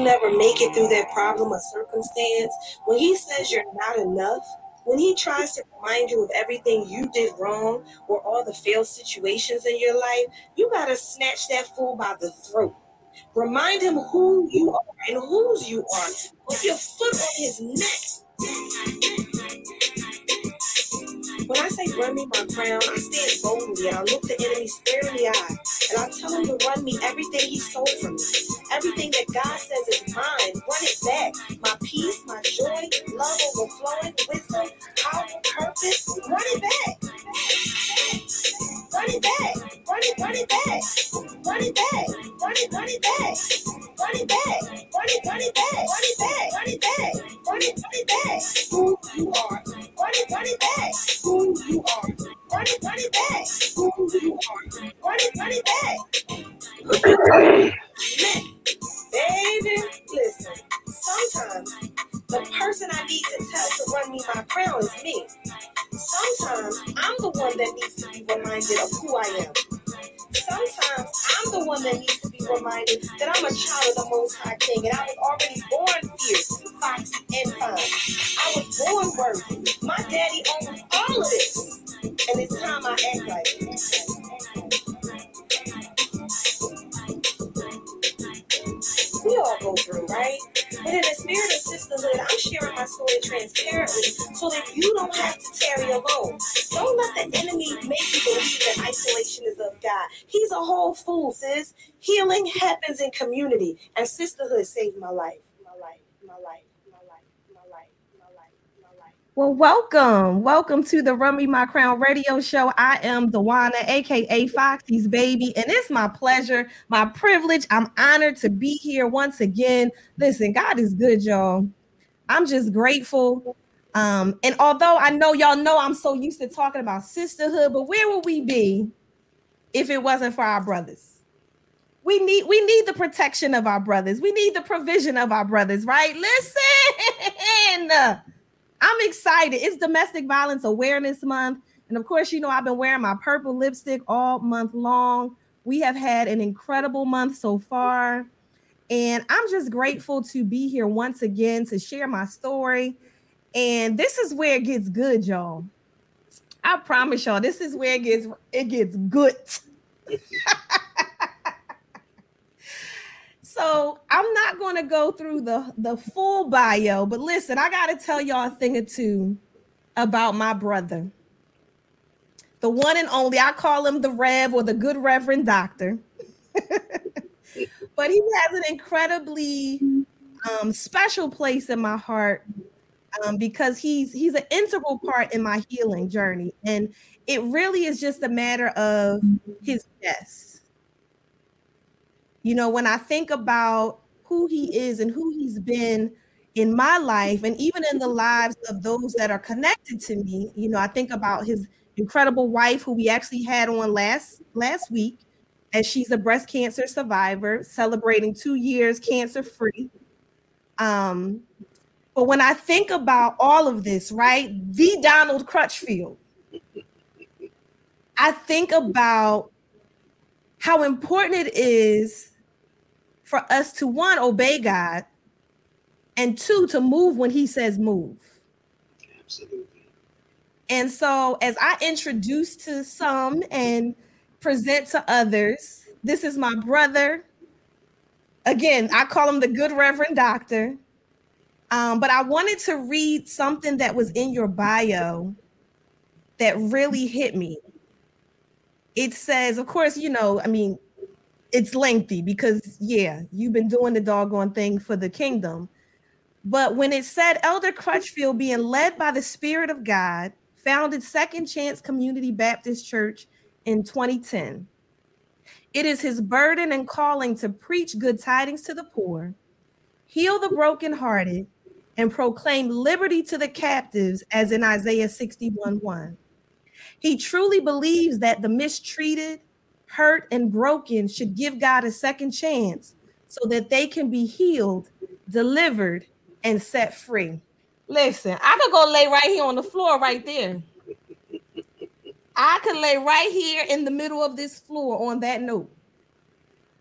you'll never make it through that problem or circumstance, when he says you're not enough, when he tries to remind you of everything you did wrong or all the failed situations in your life, you got to snatch that fool by the throat. Remind him who you are and whose you are. Put your foot on his neck. When I say run me my crown, I stand boldly and I look the enemy square in the eye and I tell him to run me everything he stole from me. Everything that God says is mine, run it back. My peace, my joy, love overflowing, wisdom, power, purpose, run it back. Run it back. Run it, run it back. Run it back. Run it, run it back. Run it back. Run it, run it back. Run it back. Run it back. Run it, run it back. Who you are. Run it, run it back. Who you are. Run it back. Run it back. Baby, listen. Sometimes the person I need to tell to run me my crown is me. Sometimes I'm the one that needs to be reminded of who I am. Sometimes I'm the one that needs to be reminded that I'm a child of the Most High King and I was already born fierce, foxy, and fine. I was born worthy. My daddy owns all of this. And it's time I act like it. We all go through, right? But in the spirit of sisterhood, I'm sharing my story transparently so that you don't have to tarry alone. Don't let the enemy make you believe that isolation is of God. He's a whole fool, sis. Healing happens in community, and sisterhood saved. My life, my life, my life, my life, my life, my life. Well, welcome. Welcome to the Run Me My Crown radio show. I am Dewana, aka Foxy's baby, and it's my pleasure, my privilege. I'm honored to be here once again. Listen, God is good, y'all. I'm just grateful. Um, and although I know y'all know I'm so used to talking about sisterhood, but where would we be if it wasn't for our brothers? We need we need the protection of our brothers. We need the provision of our brothers, right? Listen. I'm excited. It's Domestic Violence Awareness Month. And of course, you know, I've been wearing my purple lipstick all month long. We have had an incredible month so far. And I'm just grateful to be here once again to share my story. And this is where it gets good, y'all. I promise y'all, this is where it gets it gets good. So I'm not going to go through the the full bio, but listen, I got to tell y'all a thing or two about my brother, the one and only. I call him the Rev or the Good Reverend Doctor, but he has an incredibly um, special place in my heart um, because he's he's an integral part in my healing journey, and it really is just a matter of his yes you know, when I think about who he is and who he's been in my life and even in the lives of those that are connected to me, you know, I think about his incredible wife who we actually had on last last week as she's a breast cancer survivor celebrating 2 years cancer free. Um but when I think about all of this, right? The Donald Crutchfield. I think about how important it is for us to one obey God and two to move when he says move. Absolutely. And so as I introduce to some and present to others, this is my brother. Again, I call him the good reverend doctor. Um, but I wanted to read something that was in your bio that really hit me. It says, of course, you know, I mean, it's lengthy because yeah, you've been doing the doggone thing for the kingdom. But when it said Elder Crutchfield being led by the Spirit of God, founded Second Chance Community Baptist Church in 2010. It is his burden and calling to preach good tidings to the poor, heal the brokenhearted, and proclaim liberty to the captives, as in Isaiah 61 1. He truly believes that the mistreated, hurt, and broken should give God a second chance so that they can be healed, delivered, and set free. Listen, I could go lay right here on the floor right there. I could lay right here in the middle of this floor on that note.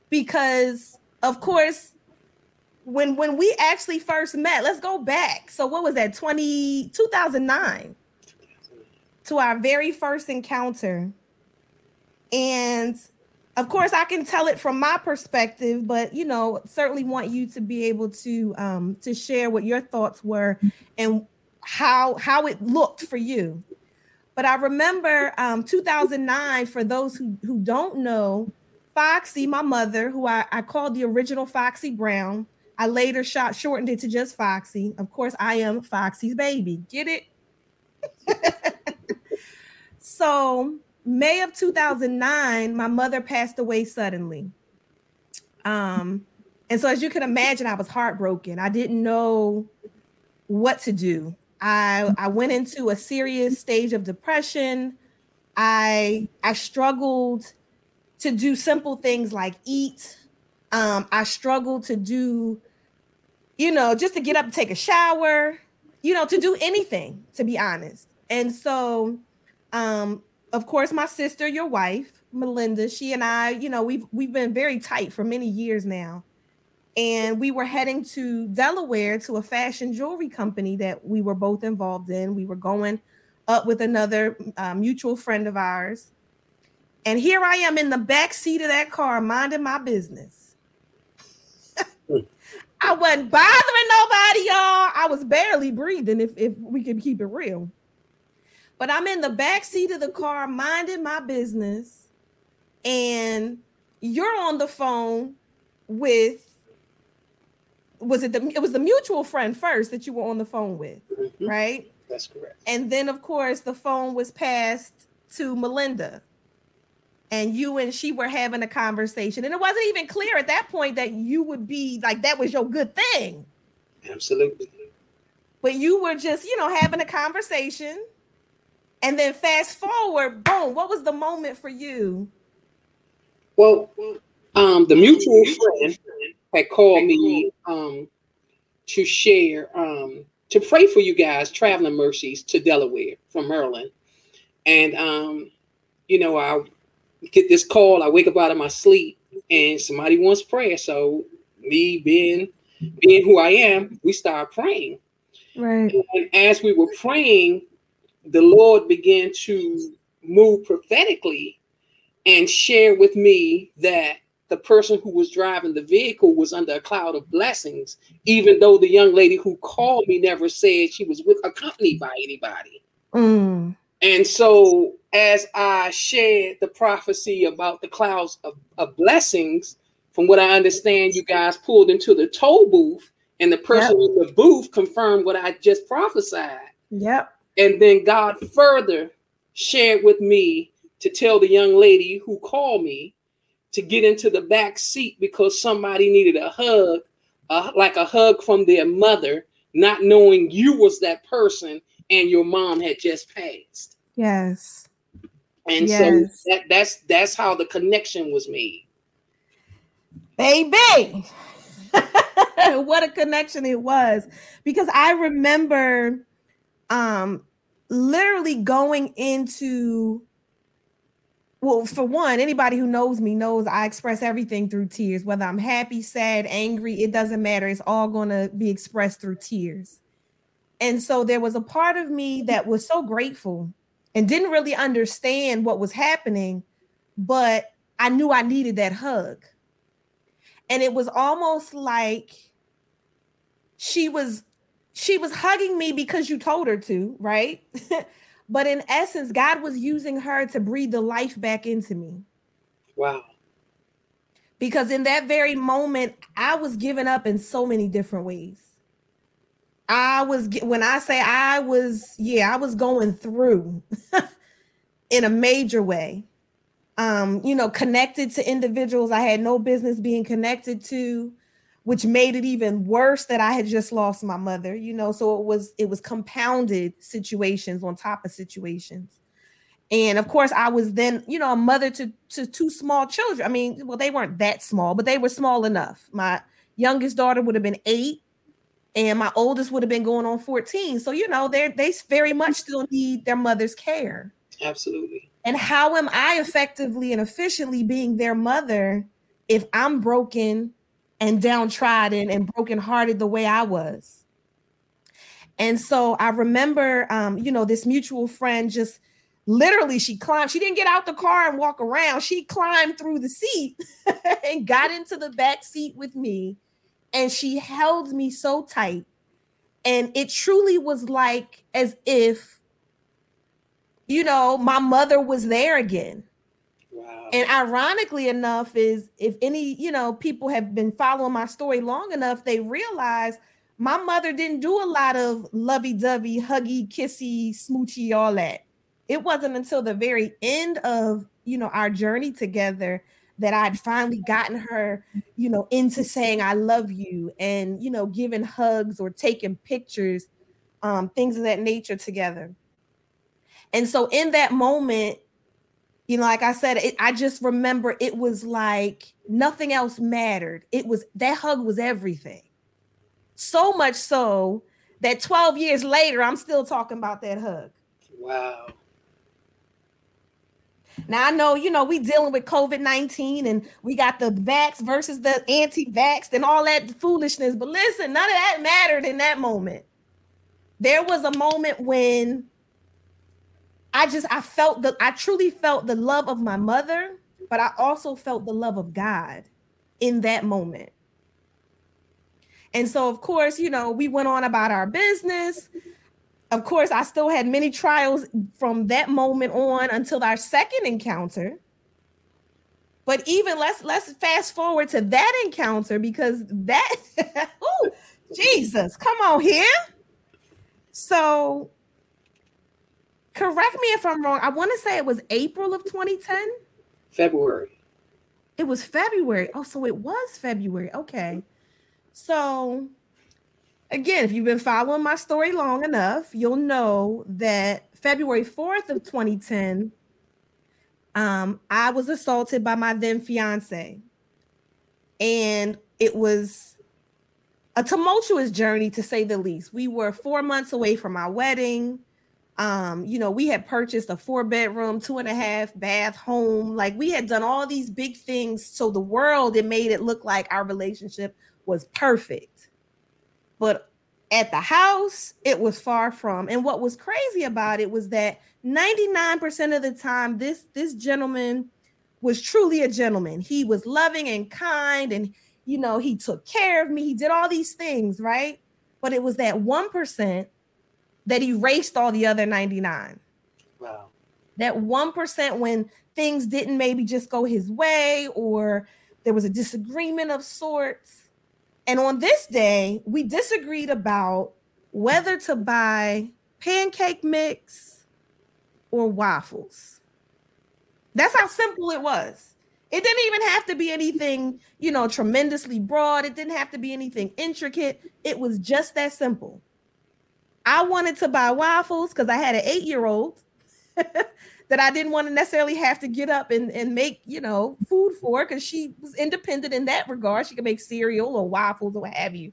Because, of course, when when we actually first met, let's go back. So what was that? 20 2009 to our very first encounter. And of course, I can tell it from my perspective, but you know, certainly want you to be able to um to share what your thoughts were and how how it looked for you. But I remember um 2009 for those who who don't know, Foxy, my mother, who I, I called the original Foxy Brown. I later shot shortened it to just Foxy. Of course, I am Foxy's baby. Get it? so May of 2009, my mother passed away suddenly. Um, and so as you can imagine, I was heartbroken. I didn't know what to do. I I went into a serious stage of depression. I I struggled to do simple things like eat. Um, I struggled to do, you know, just to get up and take a shower, you know, to do anything, to be honest. And so, um, of course, my sister, your wife, Melinda, she and I, you know, we've we've been very tight for many years now. And we were heading to Delaware to a fashion jewelry company that we were both involved in. We were going up with another uh, mutual friend of ours. And here I am in the back seat of that car, minding my business. I wasn't bothering nobody, y'all. I was barely breathing, if, if we can keep it real. But I'm in the back seat of the car, minding my business, and you're on the phone with was it the it was the mutual friend first that you were on the phone with, Mhm. right? That's correct. And then of course the phone was passed to Melinda. And you and she were having a conversation. And it wasn't even clear at that point that you would be like that was your good thing. Absolutely. But you were just, you know, having a conversation. And then fast forward, boom, what was the moment for you? Well, um, the mutual friend had called me um, to share, um, to pray for you guys traveling mercies to Delaware from Maryland. And, um, you know, I get this call, I wake up out of my sleep and somebody wants prayer. So me being being who I am, we start praying. Right. And as we were praying, the Lord began to move prophetically and share with me that the person who was driving the vehicle was under a cloud of blessings, even though the young lady who called me never said she was with accompanied by anybody. Mm. And so, as I shared the prophecy about the clouds of, of blessings, from what I understand, you guys pulled into the toll booth, and the person in the booth confirmed what I just prophesied. Yep. And then God further shared with me to tell the young lady who called me to get into the back seat because somebody needed a hug, uh, like a hug from their mother, not knowing you was that person and your mom had just passed. Yes. And Yes. so that, that's that's how the connection was made. baby what a connection it was because i remember um literally going into well for one anybody who knows me knows i express everything through tears. Whether i'm happy sad angry it doesn't matter. It's all going to be expressed through tears. And so there was a part of me that was so grateful and didn't really understand what was happening but i knew i needed that hug. And it was almost like she was she was hugging me because you told her to right? But in essence god was using her to breathe the life back into me. Wow. because in that very moment i was giving up in so many different ways. I was when i say i was yeah i was going through in a major way. Um you know connected to individuals i had no business being connected to which made it even worse that i had just lost my mother you know? So it was it was compounded situations on top of situations. And of course i was then you know a mother to to two small children. I mean well they weren't that small but they were small enough. My youngest daughter would have been eight and my oldest would have been going on 14 so you know they they very much still need their mother's care. Absolutely. and how am I effectively and efficiently being their mother if I'm broken and downtrodden and brokenhearted the way I was. And so I remember, um, you know, this mutual friend just literally she climbed, she didn't get out the car and walk around. She climbed through the seat and got into the back seat with me. And she held me so tight. And it truly was like as if, you know, my mother was there again and ironically enough, is if any, you know, people have been following my story long enough, they realize my mother didn't do a lot of lovey-dovey, huggy, kissy, smoochy, all that. It wasn't until the very end of you know our journey together that I'd finally gotten her, you know, into saying I love you and you know, giving hugs or taking pictures, um, things of that nature together. And so in that moment, you know, like I said, it, I just remember it was like nothing else mattered. It was that hug was everything. So much so that 12 years later, I'm still talking about that hug. Wow. Now I know, you know, we dealing with COVID-19 and we got the vax versus the anti-vax and all that foolishness. But listen, none of that mattered in that moment. There was a moment when I just I felt the I truly felt the love of my mother, but I also felt the love of God in that moment. And so, of course, you know, we went on about our business. Of course, I still had many trials from that moment on until our second encounter. But even let's let's fast forward to that encounter because that oh Jesus, come on here. So correct me if I'm wrong. I want to say it was April of 2010. February. It was February. Oh, so it was February. Okay. So again, if you've been following my story long enough, you'll know that February 4th of 2010, um, I was assaulted by my then fiance. And it was a tumultuous journey to say the least. We were four months away from our wedding. Um, you know, we had purchased a four bedroom, two and a half bath home. Like we had done all these big things. So the world, it made it look like our relationship was perfect. But at the house, it was far from. And what was crazy about it was that 99% of the time, this this gentleman was truly a gentleman. He was loving and kind, and you know, he took care of me. He did all these things, right? But it was that 1% that erased all the other 99. Wow. That 1% when things didn't maybe just go his way or there was a disagreement of sorts. And on this day, we disagreed about whether to buy pancake mix or waffles. That's how simple it was. It didn't even have to be anything, you know, tremendously broad. It didn't have to be anything intricate. It was just that simple. I wanted to buy waffles because I had an eight year old that I didn't want to necessarily have to get up and, and make, you know, food for because she was independent in that regard. She could make cereal or waffles or what have you.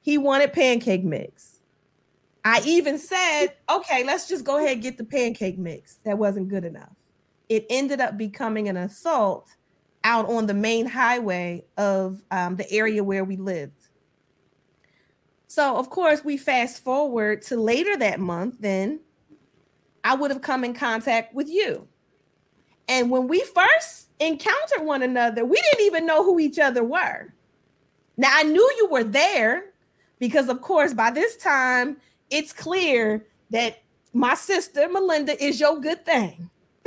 He wanted pancake mix. I even said, okay, let's just go ahead and get the pancake mix. That wasn't good enough. It ended up becoming an assault out on the main highway of um, the area where we lived. So, of course, we fast forward to later that month, then I would have come in contact with you. And when we first encountered one another, we didn't even know who each other were. Now, I knew you were there because, of course, by this time, it's clear that my sister Melinda is your good thing.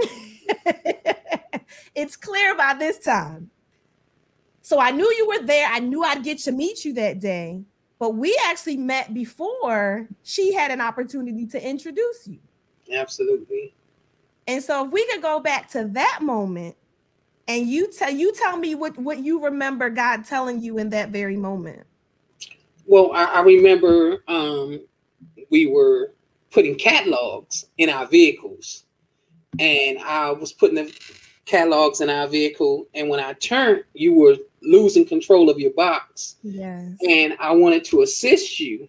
it's clear by this time. So I knew you were there. I knew I'd get to meet you that day. But we actually met before she had an opportunity to introduce you. Absolutely. And so if we could go back to that moment and you tell you tell me what, what you remember God telling you in that very moment. Well, I, I remember um, we were putting catalogs in our vehicles, and I was putting the catalogs in our vehicle. And when I turned, you were losing control of your box. Yes. And I wanted to assist you.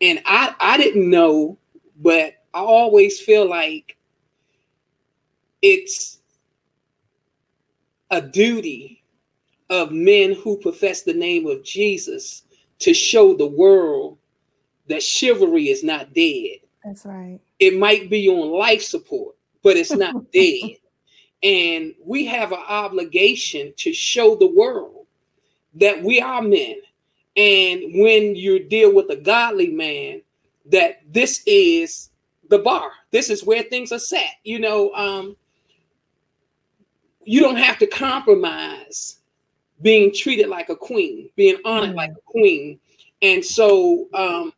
And I I didn't know, but I always feel like it's a duty of men who profess the name of Jesus to show the world that chivalry is not dead. That's right. It might be on life support, but it's not dead. And we have an obligation to show the world that we are men. And when you deal with a godly man, that this is the bar. This is where things are set. You know, um, you don't have to compromise being treated like a queen, being honored like a queen. And so um,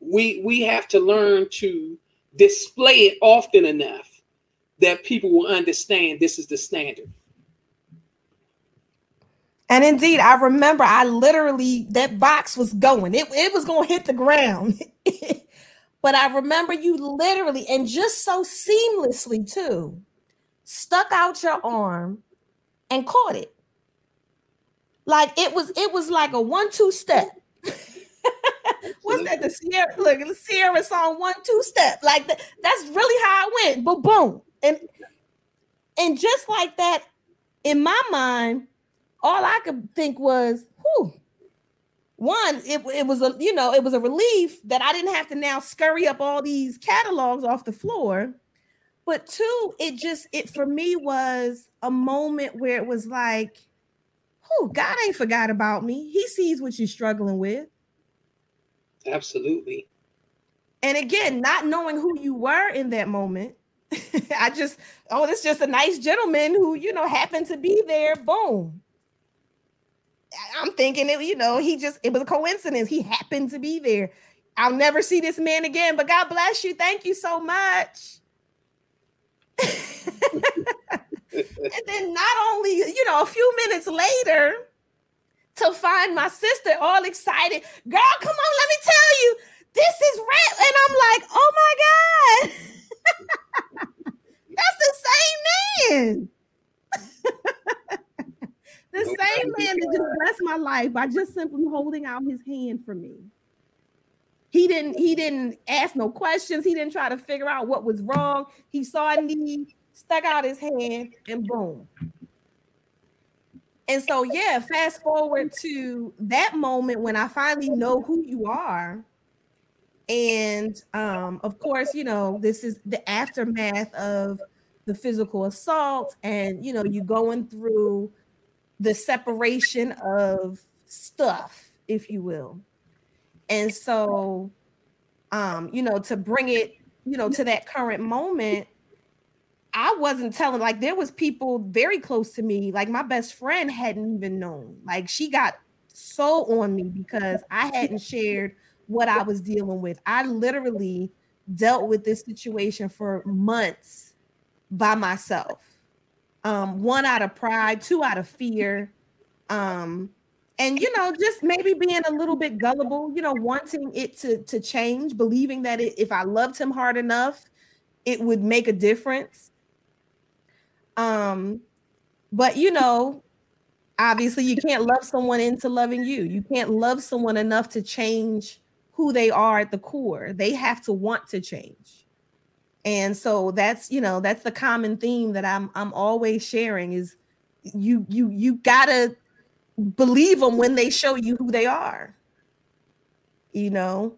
we we have to learn to display it often enough that people will understand this is the standard. And indeed, I remember I literally that box was going. It, it was going to hit the ground. but I remember you literally and just so seamlessly too stuck out your arm and caught it. Like it was it was like a one-two step. What's that? The Ciara look the Ciara song one two step. Like the, that's really how I went. But boom. And and just like that, in my mind, all I could think was, whew, one, it, it was a you know, it was a relief that I didn't have to now scurry up all these catalogs off the floor. But two, it just it for me was a moment where it was like, oh, God ain't forgot about me. He sees what you're struggling with. Absolutely. And again, not knowing who you were in that moment, I just, oh, it's just a nice gentleman who, you know, happened to be there. Boom. I'm thinking it, you know, he just, it was a coincidence. He happened to be there. I'll never see this man again, but God bless you. Thank you so much. and then not only, you know, a few minutes later, to find my sister all excited. Girl, come on, let me tell you, this is red. And I'm like, oh my God. That's the same man. the same man that just blessed my life by just simply holding out his hand for me. He didn't he didn't ask no questions. He didn't try to figure out what was wrong. He saw a need, stuck out his hand, and boom. And so, yeah, fast forward to that moment when I finally know who you are. And um, of course, you know, this is the aftermath of the physical assault, and you know, you going through the separation of stuff, if you will. And so, um, you know, to bring it, you know, to that current moment, I wasn't telling like there was people very close to me, like my best friend hadn't even known. Like she got so on me because I hadn't shared what I was dealing with. I literally dealt with this situation for months by myself. Um, one out of pride, two out of fear. Um, and you know just maybe being a little bit gullible you know wanting it to to change believing that it, if i loved him hard enough it would make a difference um but you know obviously you can't love someone into loving you you can't love someone enough to change who they are at the core. They have to want to change. And so that's you know that's the common theme that i'm i'm always sharing is you you you gotta believe them when they show you who they are you know?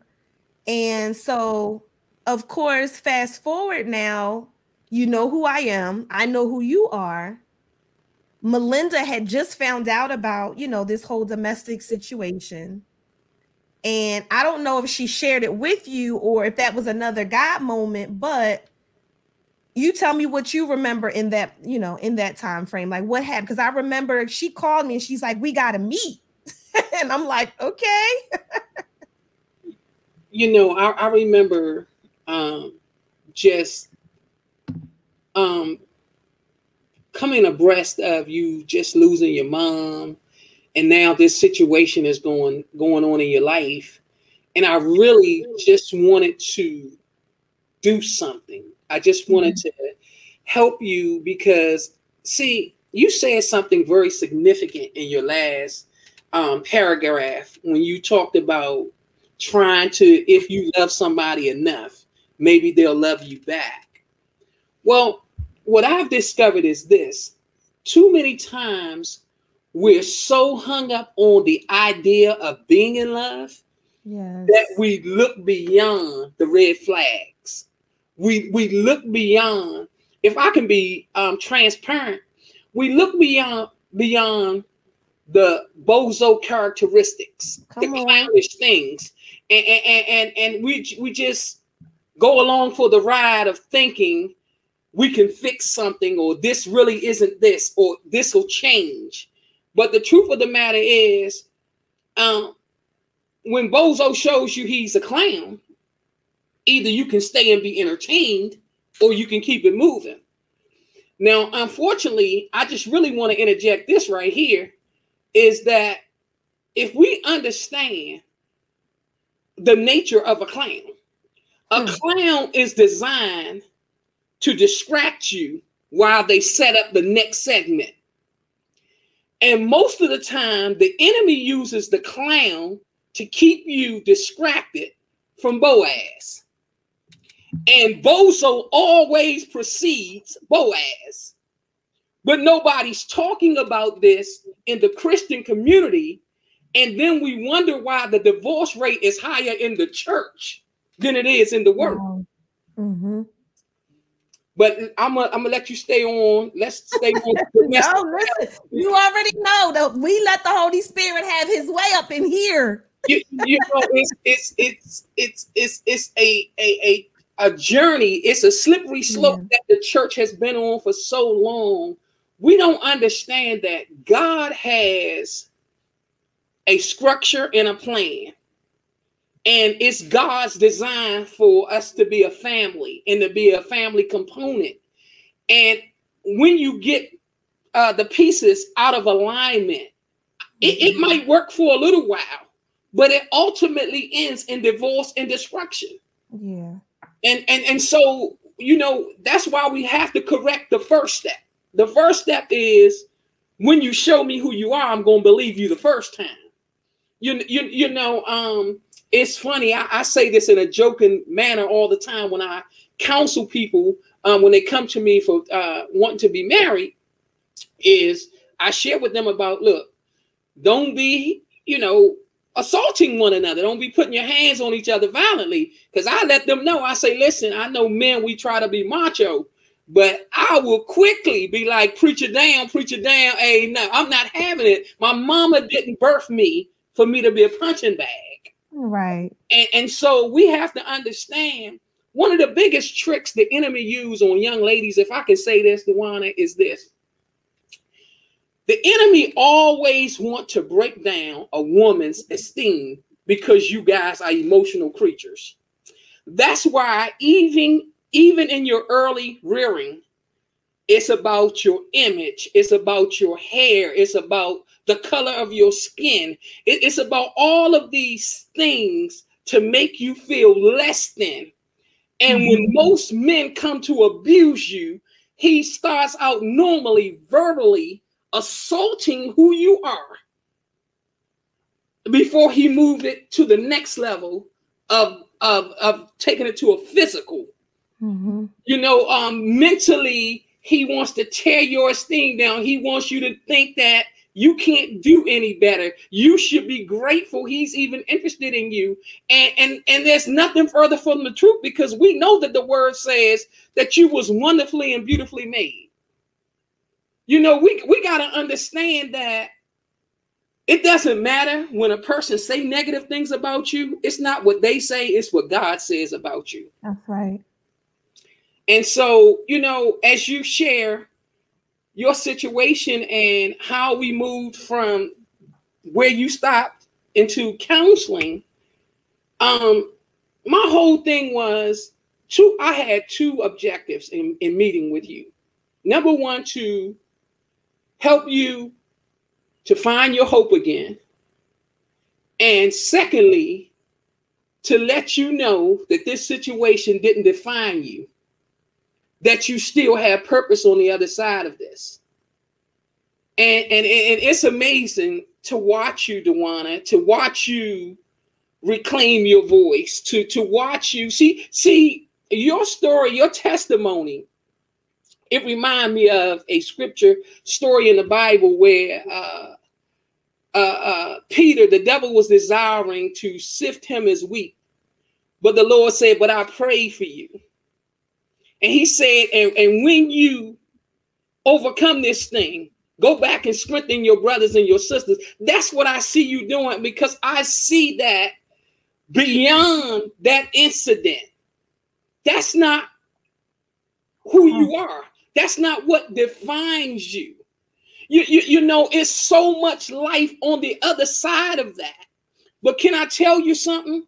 And so of course fast forward now you know who i am. I know who you are. Melinda had just found out about you know this whole domestic situation and i don't know if she shared it with you or if that was another god moment but you tell me what you remember in that you know in that time frame. Like what happened? Because i remember she called me and she's like we gotta meet. And i'm like okay. You know I, I, remember um just um coming abreast of you just losing your mom and now this situation is going going on in your life and i really just wanted to do something I just wanted mm-hmm. to help you because, see, you said something very significant in your last um, paragraph when you talked about trying to, if you love somebody enough, maybe they'll love you back. Well, what I've discovered is this too many times we're so hung up on the idea of being in love Yes. that we look beyond the red flags. We we look beyond. If I can be um, transparent, we look beyond beyond the bozo characteristics, Come the on. clownish things, and and, and and we we just go along for the ride of thinking we can fix something or this really isn't this or this will change. But the truth of the matter is, um, when Bozo shows you he's a clown, either you can stay and be entertained or you can keep it moving. Now, unfortunately, I just really want to interject this right here is that if we understand the nature of a clown, a Hmm. clown is designed to distract you while they set up the next segment. And most of the time, the enemy uses the clown to keep you distracted from Boaz. And Bozo always precedes Boaz. But nobody's talking about this in the Christian community. And then we wonder why the divorce rate is higher in the church than it is in the world. Mm-hmm. But I'm gonna I'm gonna let you stay on. Let's stay on. No, oh, listen, you already know that we let the Holy Spirit have his way up in here. you, you know, it's it's it's it's it's it's a a a, a journey. It's a slippery slope Yeah. that the church has been on for so long. We don't understand that God has a structure and a plan. And it's God's design for us to be a family and to be a family component. And when you get uh, the pieces out of alignment, it, it might work for a little while, but it ultimately ends in divorce and destruction. Yeah. And and and so you know that's why we have to correct the first step. The first step is when you show me who you are, I'm gonna believe you the first time. You you you know um it's funny. I, I say this in a joking manner all the time when I counsel people um, when they come to me for uh, wanting to be married. Is I share with them about look, don't be you know assaulting one another. Don't be putting your hands on each other violently. Because I let them know. I say, listen, I know men we try to be macho, but I will quickly be like, preach it down, preach it down. Hey, no, I'm not having it. My mama didn't birth me for me to be a punching bag. Right. And, and so we have to understand one of the biggest tricks the enemy use on young ladies, if I can say this, Dewana, is this. The enemy always want to break down a woman's esteem because you guys are emotional creatures. That's why even even in your early rearing, it's about your image, it's about your hair, it's about the color of your skin. It- it's about all of these things to make you feel less than. And when Mhm. most men come to abuse you, he starts out normally verbally assaulting who you are before he move it to the next level of of, of taking it to a physical Mm-hmm. you know um mentally he wants to tear your esteem down he wants you to think that you can't do any better. You should be grateful he's even interested in you. And and and there's nothing further from the truth because we know that the word says that you was wonderfully and beautifully made. You know we we got to understand that it doesn't matter when a person say negative things about you. It's not what they say it's what god says about you. That's right. and so, you know, as you share your situation and how we moved from where you stopped into counseling, um, my whole thing was two, I had two objectives in, in meeting with you. Number one, to help you to find your hope again. And secondly, to let you know that this situation didn't define you that you still have purpose on the other side of this. And and, and it's amazing to watch you, Dewana, to watch you reclaim your voice, to to watch you see see your story, your testimony. It remind me of a scripture story in the Bible where uh, uh, uh, Peter, the devil was desiring to sift him as wheat. But the Lord said, But I pray for you. And he said, and, and when you overcome this thing, go back and strengthen your brothers and your sisters. That's what I see you doing because I see that beyond that incident. That's not who hmm. you are. That's not what defines you. You, you, you know, it's so much life on the other side of that. But can I tell you something?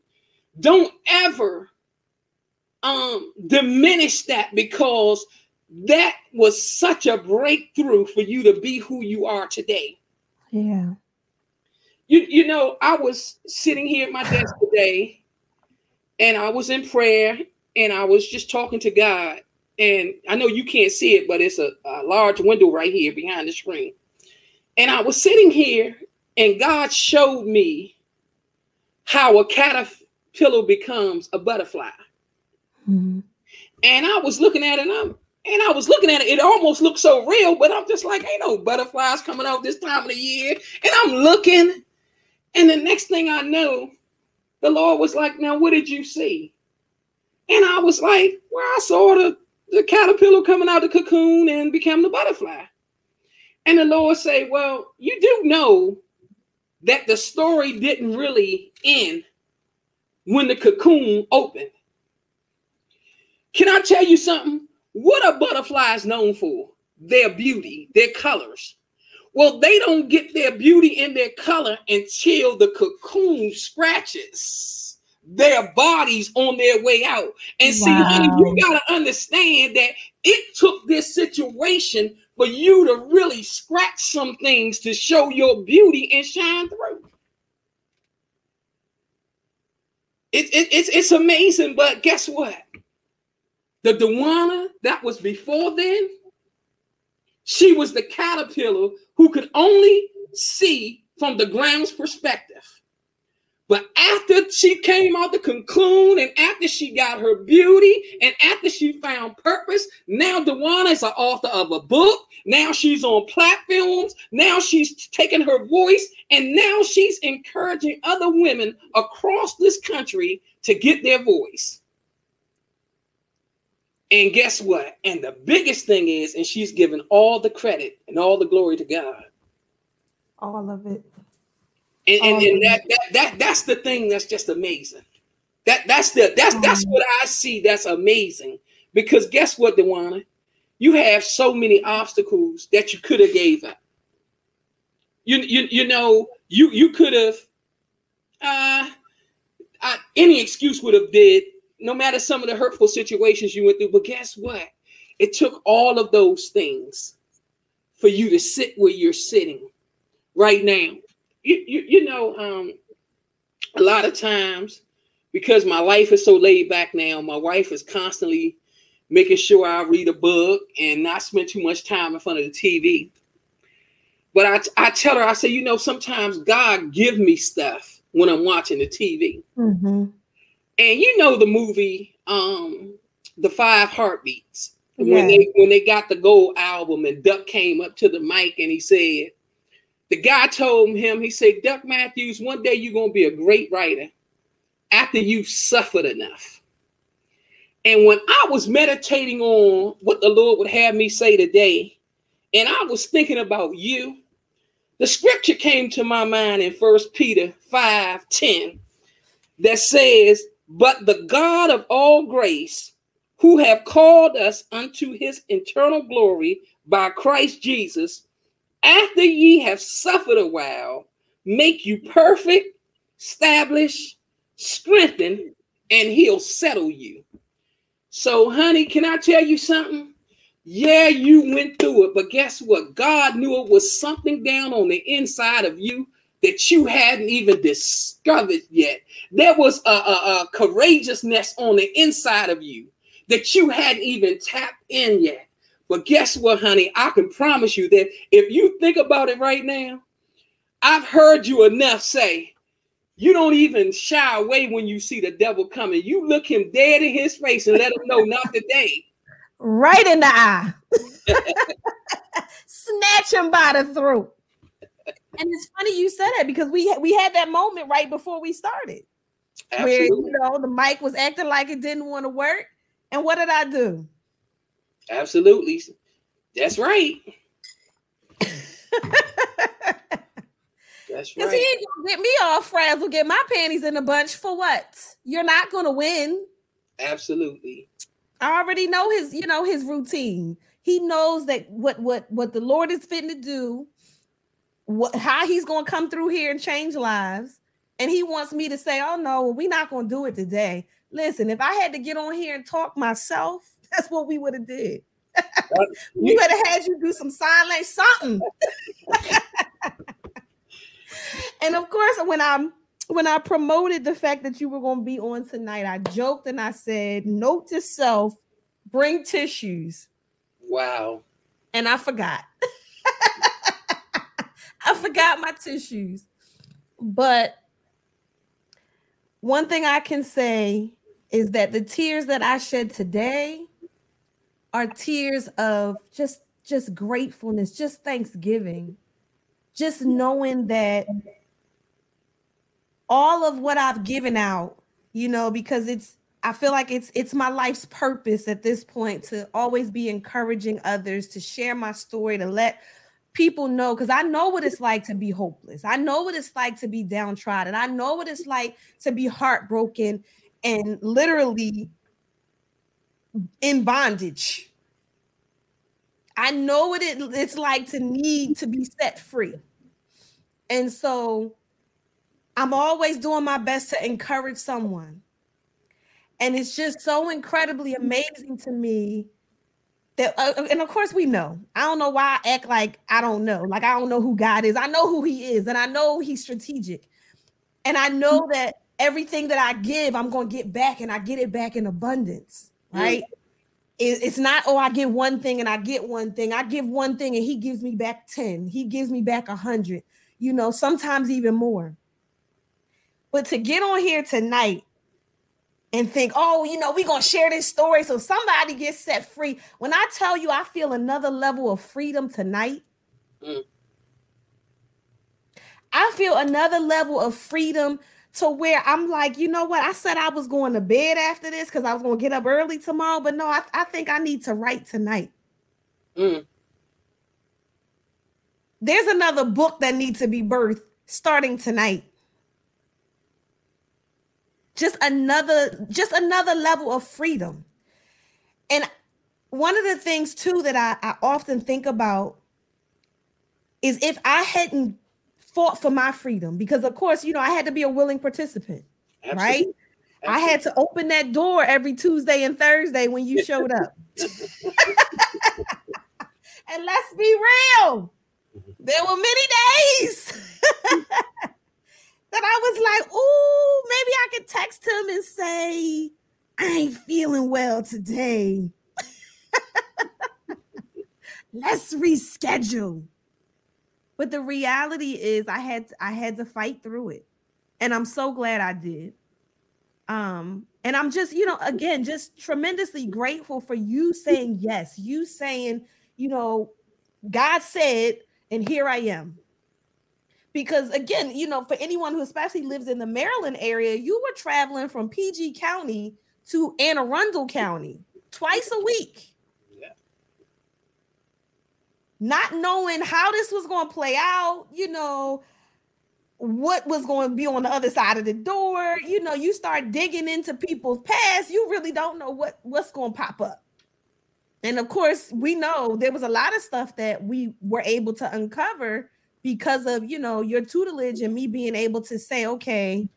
Don't ever um diminish that because that was such a breakthrough for you to be who you are today. Yeah. You you know, I was sitting here at my desk today and I was in prayer and I was just talking to God. And I know you can't see it, but it's a, a large window right here behind the screen. And I was sitting here and God showed me how a caterpillar becomes a butterfly. Mhm. And I was looking at it, and, I'm, and I was looking at it. It almost looked so real, but I'm just like, ain't no butterflies coming out this time of the year. And I'm looking, and the next thing I know, the Lord was like, "Now, what did you see?" And I was like, "Well, I saw the the caterpillar coming out of the cocoon and became the butterfly." And the Lord said, "Well, you do know that the story didn't really end when the cocoon opened." Can I tell you something? What are butterflies known for? Their beauty, their colors. Well, they don't get their beauty and their color until the cocoon scratches their bodies on their way out. And see, honey, you got to understand that it took this situation for you to really scratch some things to show your beauty and shine through. It, it, it's, it's amazing, but guess what? The Dewana that was before then, she was the caterpillar who could only see from the ground's perspective. But after she came out the cocoon and after she got her beauty and after she found purpose, now Dewana is an author of a book. Now she's on platforms. Now she's taking her voice and now she's encouraging other women across this country to get their voice. And guess what? And the biggest thing is, and she's given all the credit and all the glory to God. All of it. And, and, and that, that that that's the thing that's just amazing. That that's the that's that's Mm. what I see that's amazing. Because guess what, Dewana? You have so many obstacles that you could have gave up. You you you know you you could have uh, uh any excuse would have did no matter some of the hurtful situations you went through. But guess what? It took all of those things for you to sit where you're sitting right now. You, you, you know, um, a lot of times because my life is so laid back now, my wife is constantly making sure I read a book and not spend too much time in front of the TV. But I, I tell her, I say, you know, sometimes God give me stuff when I'm watching the TV. Mhm. And you know the movie, um, The Five Heartbeats. When they when they got the gold album and Duck came up to the mic and he said, the guy told him, he said, Duck Matthews, one day you're gonna be a great writer after you've suffered enough. And when I was meditating on what the Lord would have me say today, and I was thinking about you, the scripture came to my mind in First Peter 5 10 that says, But the God of all grace, who have called us unto his eternal glory by Christ Jesus, after ye have suffered a while, make you perfect, establish, strengthen, and he'll settle you. So, honey, can I tell you something? Yeah, you went through it, but guess what? God knew it was something down on the inside of you that you hadn't even discovered yet. There was a, a, a courageousness on the inside of you that you hadn't even tapped in yet. But guess what, honey? I can promise you that if you think about it right now, I've heard you enough say, you don't even shy away when you see the devil coming. You look him dead in his face and let him know, not today. Right in the eye. Snatch him by the throat. And it's funny you said that because we we had that moment right before we started where you know the mic was acting like it didn't want to work. And what did I do? Absolutely. That's right. That's right. Because right. he ain't gonna get me all frazzled, get my panties in a bunch for what? You're not gonna win. Absolutely. I already know his, you know, his routine. He knows that what what what the Lord is fitting to do, what how he's gonna come through here and change lives. And he wants me to say, Oh no, we're not gonna do it today. Listen, if I had to get on here and talk myself, that's what we would have did. we would have had you do some sign language, something. and of course, when I'm when I promoted the fact that you were going to be on tonight, I joked and I said, "Note to self: bring tissues." Wow. And I forgot. I forgot my tissues. But one thing I can say is that the tears that I shed today are tears of just just gratefulness, just thanksgiving. Just knowing that all of what I've given out, you know, because it's I feel like it's it's my life's purpose at this point to always be encouraging others, to share my story, to let people know because I know what it's like to be hopeless. I know what it's like to be downtrodden. I know what it's like to be heartbroken and literally in bondage. I know what it, it's like to need to be set free. And so I'm always doing my best to encourage someone. And it's just so incredibly amazing to me that, uh, uh, and of course, we know. I don't know why I act like I don't know. Like, I don't know who God is. I know who He is, and I know He's strategic. And I know mm-hmm. that everything that I give, I'm going to get back, and I get it back in abundance, mm-hmm. right? It- It's not, oh, I give one thing and I get one thing. I give one thing and He gives me back 10. He gives me back a hundred, you know, sometimes even more. But to get on here tonight and think, oh, you know, we're going to share this story so somebody gets set free. When I tell you, I feel another level of freedom tonight. Mm. I feel another level of freedom to where I'm like, you know what? I said I was going to bed after this because I was going to get up early tomorrow, but no, I, I think I need to write tonight. Mm. There's another book that needs to be birthed starting tonight. Just another, just another level of freedom. And one of the things too that I, I often think about is if I hadn't fought for my freedom, because of course, you know, I had to be a willing participant. Right? Absolutely. I had to open that door every Tuesday and Thursday when you showed up. and let's be real, there were many days that I was like, "Ooh, maybe I could text him and say I ain't feeling well today. let's reschedule." But the reality is, I had I had to fight through it, and I'm so glad I did um and i'm just you know again just tremendously grateful for you saying yes you saying you know god said and here i am because again you know for anyone who especially lives in the maryland area you were traveling from pg county to anne arundel county twice a week. Yeah. not knowing how this was going to play out you know what was going to be on the other side of the door. You know you start digging into people's past you really don't know what what's going to pop up. And of course we know there was a lot of stuff that we were able to uncover because of you know your tutelage and me being able to say okay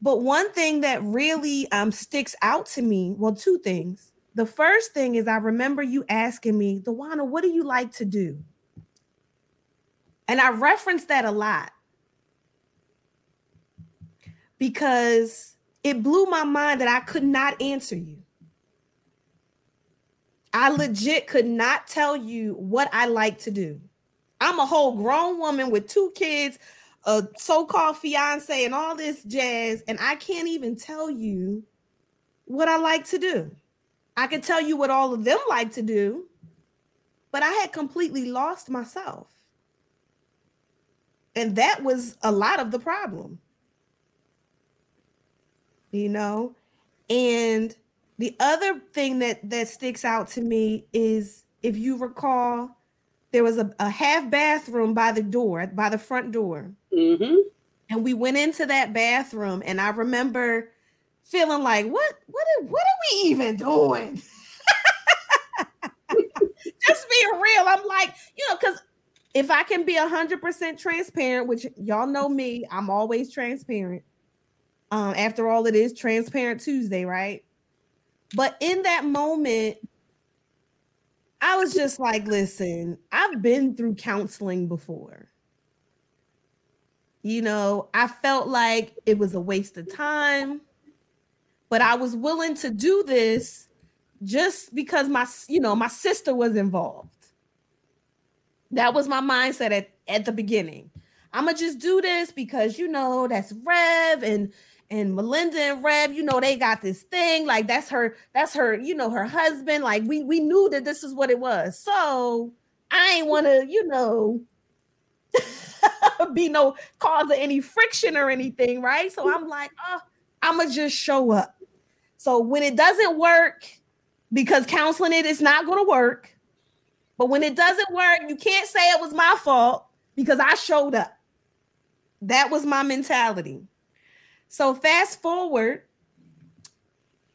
but one thing that really um sticks out to me well two things the first thing is i remember you asking me Dewana, what do you like to do and i reference that a lot because it blew my mind that I could not answer you. I legit could not tell you what I like to do. I'm a whole grown woman with two kids, a so-called fiance, and all this jazz, and I can't even tell you what I like to do. I can tell you what all of them like to do, but I had completely lost myself. And that was a lot of the problem. You know, and the other thing that that sticks out to me is if you recall, there was a, a half bathroom by the door, by the front door. Mm-hmm. And we went into that bathroom, and I remember feeling like, what, what, are, what are we even doing? Just being real. I'm like, you know, because if I can be hundred percent transparent, which y'all know me, I'm always transparent. Um, after all, it is transparent Tuesday, right? But in that moment, I was just like, listen, I've been through counseling before. You know, I felt like it was a waste of time, but I was willing to do this just because my, you know, my sister was involved. That was my mindset at, at the beginning. I'm gonna just do this because you know that's Rev and and Melinda and Rev, you know, they got this thing. Like that's her, that's her, you know, her husband. Like we we knew that this is what it was. So I ain't want to, you know, be no cause of any friction or anything, right? So I'm like, oh, I'ma just show up. So when it doesn't work, because counseling it is not gonna work. But when it doesn't work, you can't say it was my fault because I showed up. That was my mentality. So fast forward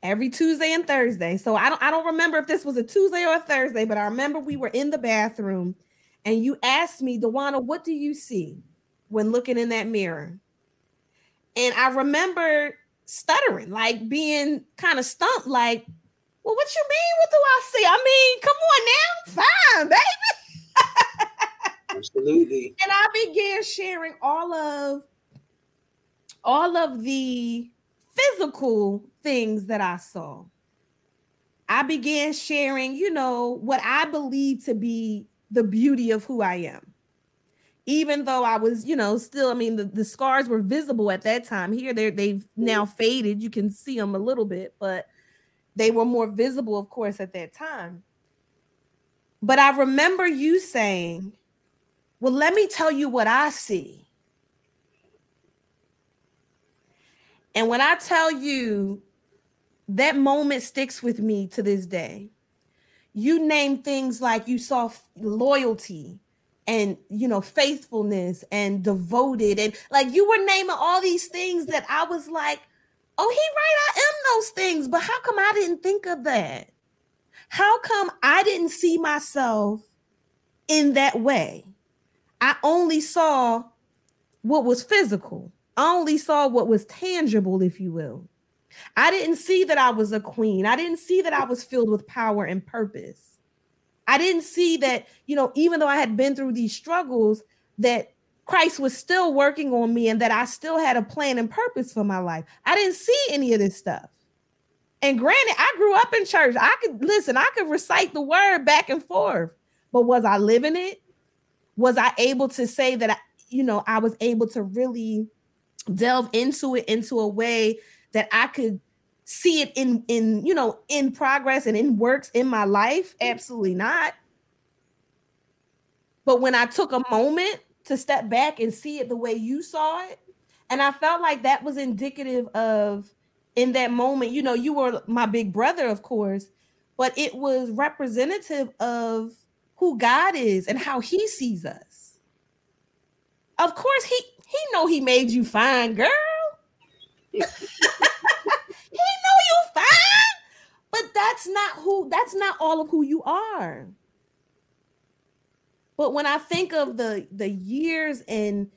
every Tuesday and Thursday. So I don't I don't remember if this was a Tuesday or a Thursday, but I remember we were in the bathroom and you asked me, Dewana, what do you see when looking in that mirror? And I remember stuttering, like being kind of stumped, like, well, what you mean? What do I see? I mean, come on now, fine, baby. Absolutely. And I began sharing all of all of the physical things that I saw. I began sharing, you know, what I believe to be the beauty of who I am. Even though I was, you know, still, I mean, the, the scars were visible at that time. Here, they're they've mm-hmm. now faded. You can see them a little bit, but they were more visible, of course, at that time. But I remember you saying, Well, let me tell you what I see. And when I tell you that moment sticks with me to this day, you name things like you saw loyalty and you know faithfulness and devoted and like you were naming all these things that I was like, oh, he right, I am those things, but how come I didn't think of that? How come I didn't see myself in that way? I only saw what was physical. I only saw what was tangible, if you will. I didn't see that I was a queen. I didn't see that I was filled with power and purpose. I didn't see that, you know, even though I had been through these struggles, that Christ was still working on me and that I still had a plan and purpose for my life. I didn't see any of this stuff. And granted, I grew up in church. I could listen, I could recite the word back and forth, but was I living it? Was I able to say that I, you know, I was able to really delve into it into a way that I could see it in in you know in progress and in works in my life? Absolutely not. But when I took a moment to step back and see it the way you saw it and I felt like that was indicative of in that moment you know you were my big brother of course but it was representative of who God is and how he sees us. Of course he he know he made you fine, girl. he know you fine, but that's not who. That's not all of who you are. But when I think of the the years and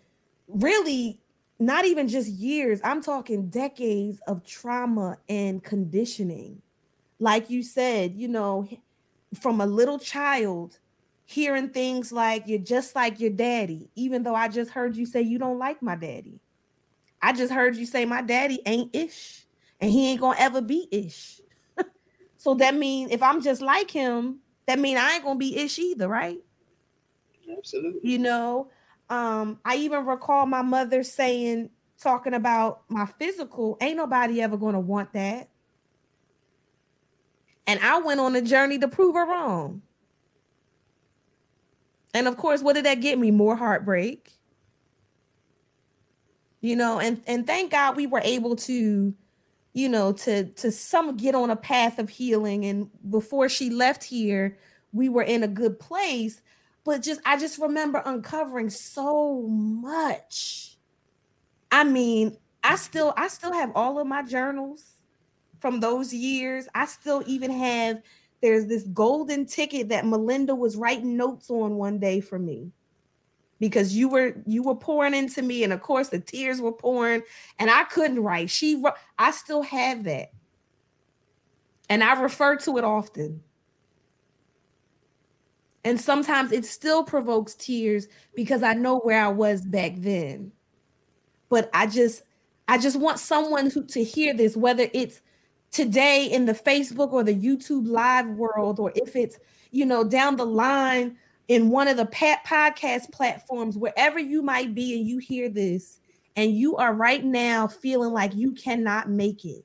really not even just years, I'm talking decades of trauma and conditioning. Like you said, you know, from a little child hearing things like you're just like your daddy, even though I just heard you say you don't like my daddy. I just heard you say my daddy ain't ish and he ain't gonna ever be ish. so that means if I'm just like him, that mean I ain't gonna be ish either, right? Absolutely. You know, um, I even recall my mother saying, talking about my physical, ain't nobody ever gonna want that. And I went on a journey to prove her wrong. And of course, what did that get me? More heartbreak, You know, and and thank God we were able to you know to to some get on a path of healing. And before she left here we were in a good place. But just i just remember uncovering so much. I mean i still i still have all of my journals from those years. I still even have there's this golden ticket that melinda was writing notes on one day for me because you were you were pouring into me and of course the tears were pouring and I couldn't write. She I still have that. And I refer to it often. And sometimes it still provokes tears because I know where I was back then. But I just I just want someone who to hear this whether it's today in the Facebook or the YouTube live world or if it's you know down the line in one of the podcast platforms, wherever you might be, and you hear this, and you are right now feeling like you cannot make it,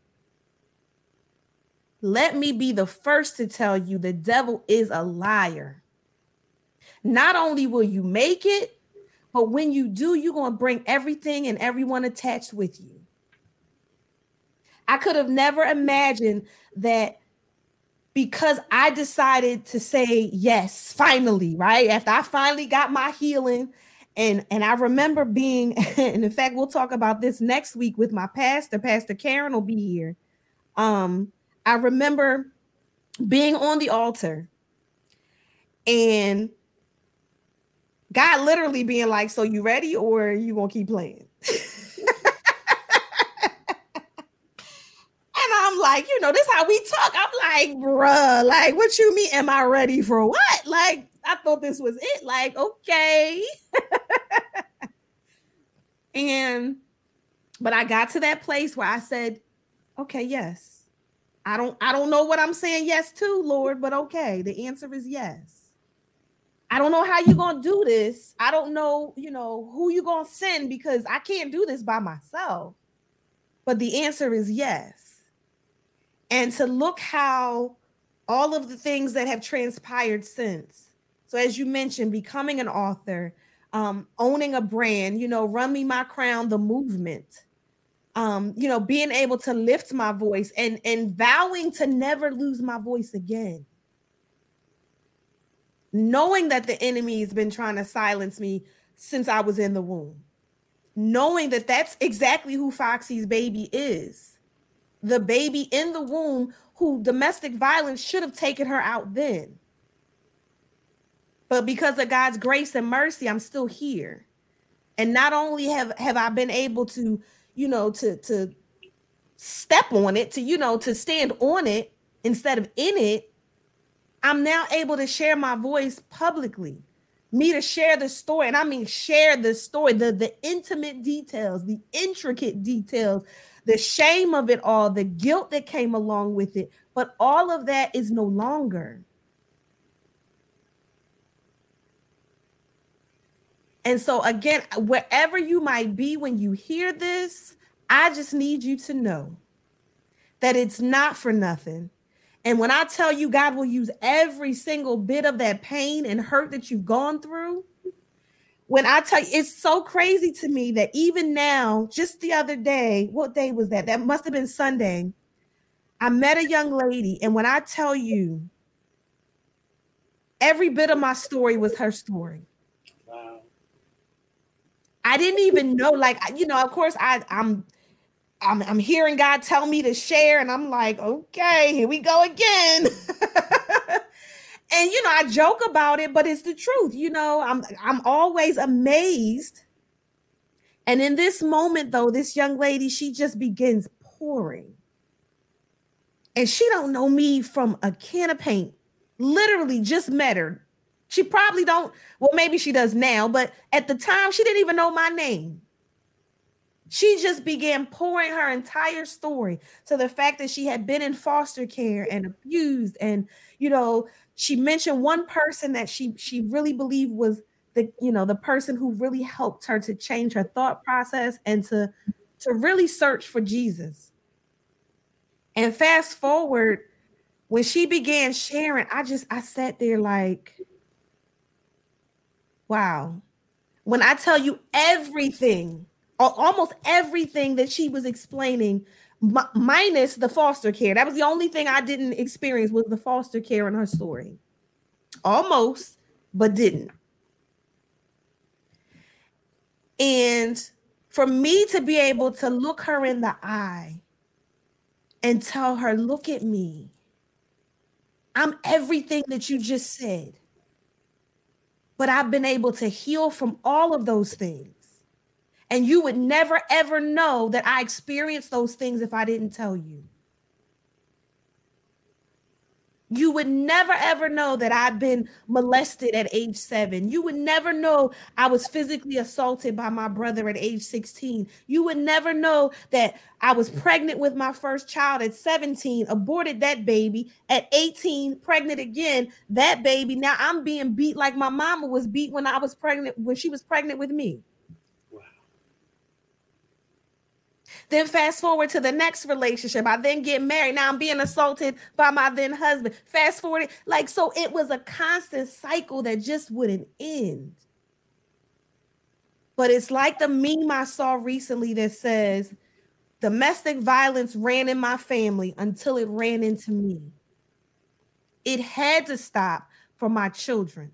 let me be the first to tell you the devil is a liar. Not only will you make it, but when you do, you're going to bring everything and everyone attached with you. I could have never imagined that because I decided to say yes, finally, right? After I finally got my healing. And, and I remember being, and in fact, we'll talk about this next week with my pastor. Pastor Karen will be here. Um, I remember being on the altar and God literally being like, So you ready or you gonna keep playing? I'm like, you know, this how we talk. I'm like, bruh, like, what you mean? Am I ready for what? Like, I thought this was it. Like, okay. and but I got to that place where I said, okay, yes. I don't I don't know what I'm saying yes to, Lord, but okay. The answer is yes. I don't know how you're gonna do this. I don't know, you know, who you're gonna send because I can't do this by myself. But the answer is yes and to look how all of the things that have transpired since. So, as you mentioned, becoming an author, um, owning a brand, you know, run me my crown, the movement, um, you know, being able to lift my voice and and vowing to never lose my voice again. Knowing that the enemy has been trying to silence me since I was in the womb, knowing that that's exactly who Foxy's baby is the baby in the womb who domestic violence should have taken her out then. But because of God's grace and mercy, I'm still here. And not only have have I been able to, you know, to to step on it, to you know, to stand on it instead of in it, I'm now able to share my voice publicly. Me to share the story, and I mean share the story, the the intimate details, the intricate details the shame of it all, the guilt that came along with it. But all of that is no longer. And so, again, wherever you might be when you hear this, I just need you to know that it's not for nothing. And when I tell you God will use every single bit of that pain and hurt that you've gone through, when I tell you, it's so crazy to me that even now, just the other day, what day was that? That must have been Sunday. I met a young lady, and when I tell you, every bit of my story was her story. Wow. I didn't even know, like, you know, of course, I, I'm I'm I'm hearing God tell me to share, and I'm like, okay, here we go again. and you know i joke about it but it's the truth you know? I'm i'm always amazed. And in this moment though this young lady she just begins pouring. And she don't know me from a can of paint. Literally just met her. She probably don't well maybe she does now but at the time she didn't even know my name. She just began pouring her entire story to the fact that she had been in foster care and abused and you know she mentioned one person that she she really believed was the you know the person who really helped her to change her thought process and to to really search for Jesus. And fast forward when she began sharing, I just I sat there like wow. When I tell you everything almost everything that she was explaining minus the foster care. That was the only thing i didn't experience was the foster care in her story. Almost but didn't. And for me to be able to look her in the eye and tell her look at me. I'm everything that you just said. But i've been able to heal from all of those things and you would never ever know that I experienced those things if I didn't tell you. You would never ever know that I'd been molested at age seven. You would never know I was physically assaulted by my brother at age 16. You would never know that I was pregnant with my first child at 17, aborted that baby at 18, pregnant again. That baby, now I'm being beat like my mama was beat when I was pregnant, when she was pregnant with me. Then fast forward to the next relationship. I then get married. Now I'm being assaulted by my then husband. Fast forward, like so it was a constant cycle that just wouldn't end. But it's like the meme I saw recently that says domestic violence ran in my family until it ran into me. It had to stop for my children.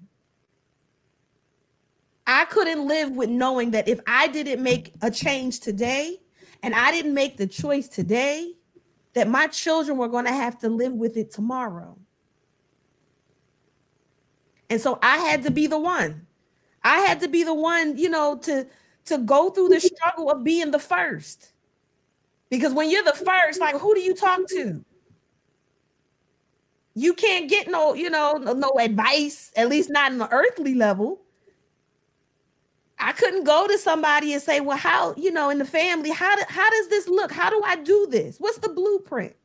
I couldn't live with knowing that if I didn't make a change today, and I didn't make the choice today that my children were going to have to live with it tomorrow. And so I had to be the one. I had to be the one, you know, to to go through the struggle of being the first. Because when you're the first, like who do you talk to? You can't get no, you know, no, no advice, at least not in the earthly level. I couldn't go to somebody and say, well, how, you know, in the family, how, do, how does this look? How do I do this? What's the blueprint?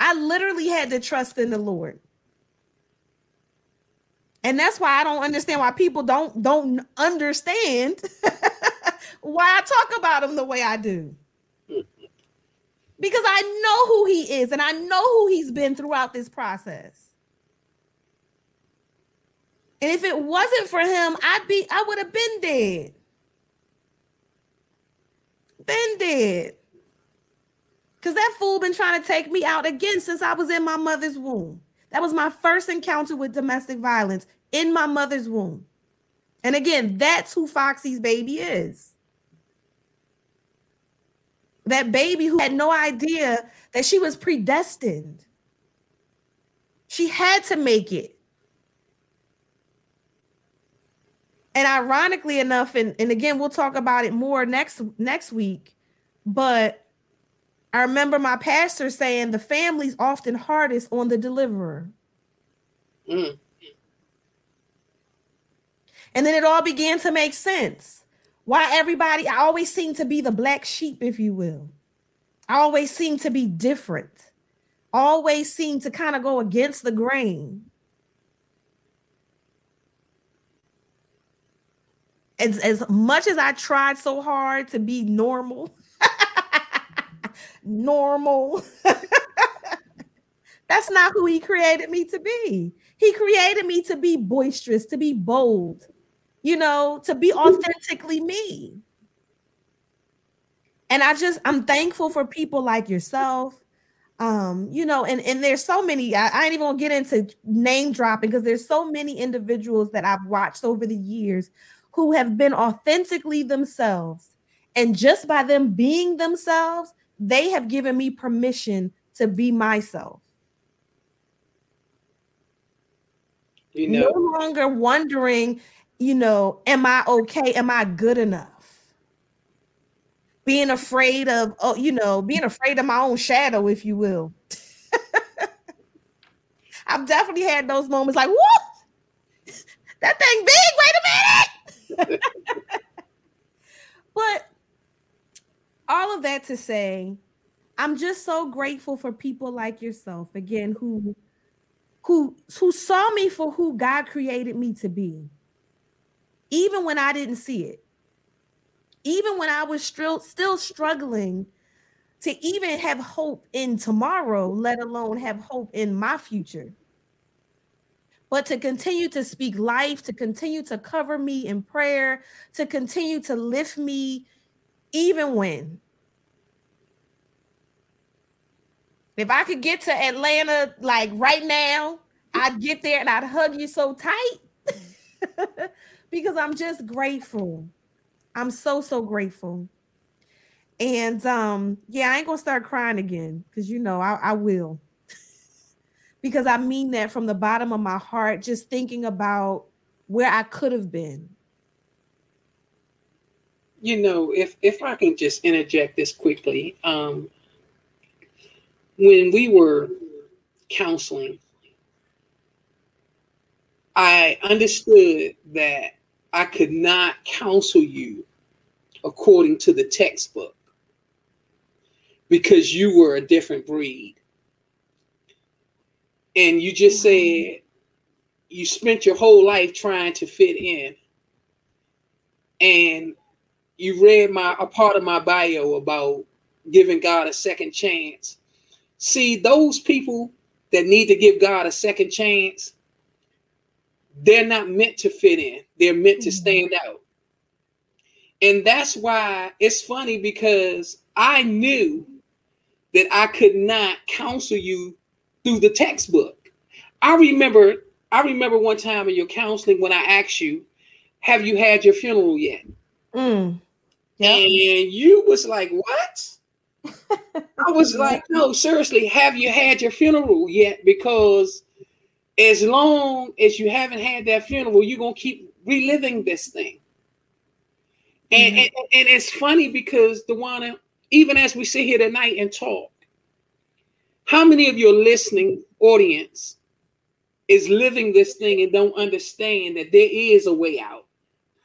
I literally had to trust in the Lord. And that's why I don't understand why people don't don't understand why I talk about him the way I do. Because I know who he is and I know who he's been throughout this process. And if it wasn't for him, I'd be, I would have been dead. Been dead. Because that fool been trying to take me out again since I was in my mother's womb. That was my first encounter with domestic violence in my mother's womb. And again, that's who Foxy's baby is. That baby who had no idea that she was predestined. She had to make it. And ironically enough and, and again we'll talk about it more next next week but i remember my pastor saying the family's often hardest on the deliverer. Mm. and then it all began to make sense. Why everybody i always seem to be the black sheep if you will. I always seem to be different. Always seem to kind of go against the grain as, as much as I tried so hard to be normal, normal, that's not who he created me to be. He created me to be boisterous, to be bold, you know, to be authentically me. And I just, I'm thankful for people like yourself. Um, you know, and, and there's so many, I, I ain't even gonna get into name dropping because there's so many individuals that I've watched over the years who have been authentically themselves. And just by them being themselves, they have given me permission to be myself. You know, no longer wondering, you know, am I okay? Am I good enough? Being afraid of, oh, you know, being afraid of my own shadow, if you will. I've definitely had those moments like, what? That thing big. Wait a minute. But all of that to say, I'm just so grateful for people like yourself again who who who saw me for who God created me to be. Even when I didn't see it. Even when I was still still struggling to even have hope in tomorrow, let alone have hope in my future. But to continue to speak life, to continue to cover me in prayer, to continue to lift me even when. If I could get to Atlanta like right now, I'd get there and I'd hug you so tight because I'm just grateful. I'm so so grateful. And um, yeah, I ain't gonna start crying again because you know I, I will. Because I mean that from the bottom of my heart, just thinking about where I could have been. You know, if if I can just interject this quickly, um, when we were counseling, I understood that I could not counsel you according to the textbook because you were a different breed. And you just said you spent your whole life trying to fit in. And you read my a part of my bio about giving God a second chance. See, those people that need to give God a second chance, they're not meant to fit in. They're meant to mm-hmm. stand out. And that's why it's funny because I knew that I could not counsel you through the textbook. I remember I remember one time in your counseling when I asked you, have you had your funeral yet? Mm. Yep. And you was like, what? I was like, no, seriously, have you had your funeral yet? Because as long as you haven't had that funeral, you're gonna keep reliving this thing. And, mm-hmm. and, and it's funny because the one, even as we sit here tonight and talk, how many of your listening audience is living this thing and don't understand that there is a way out?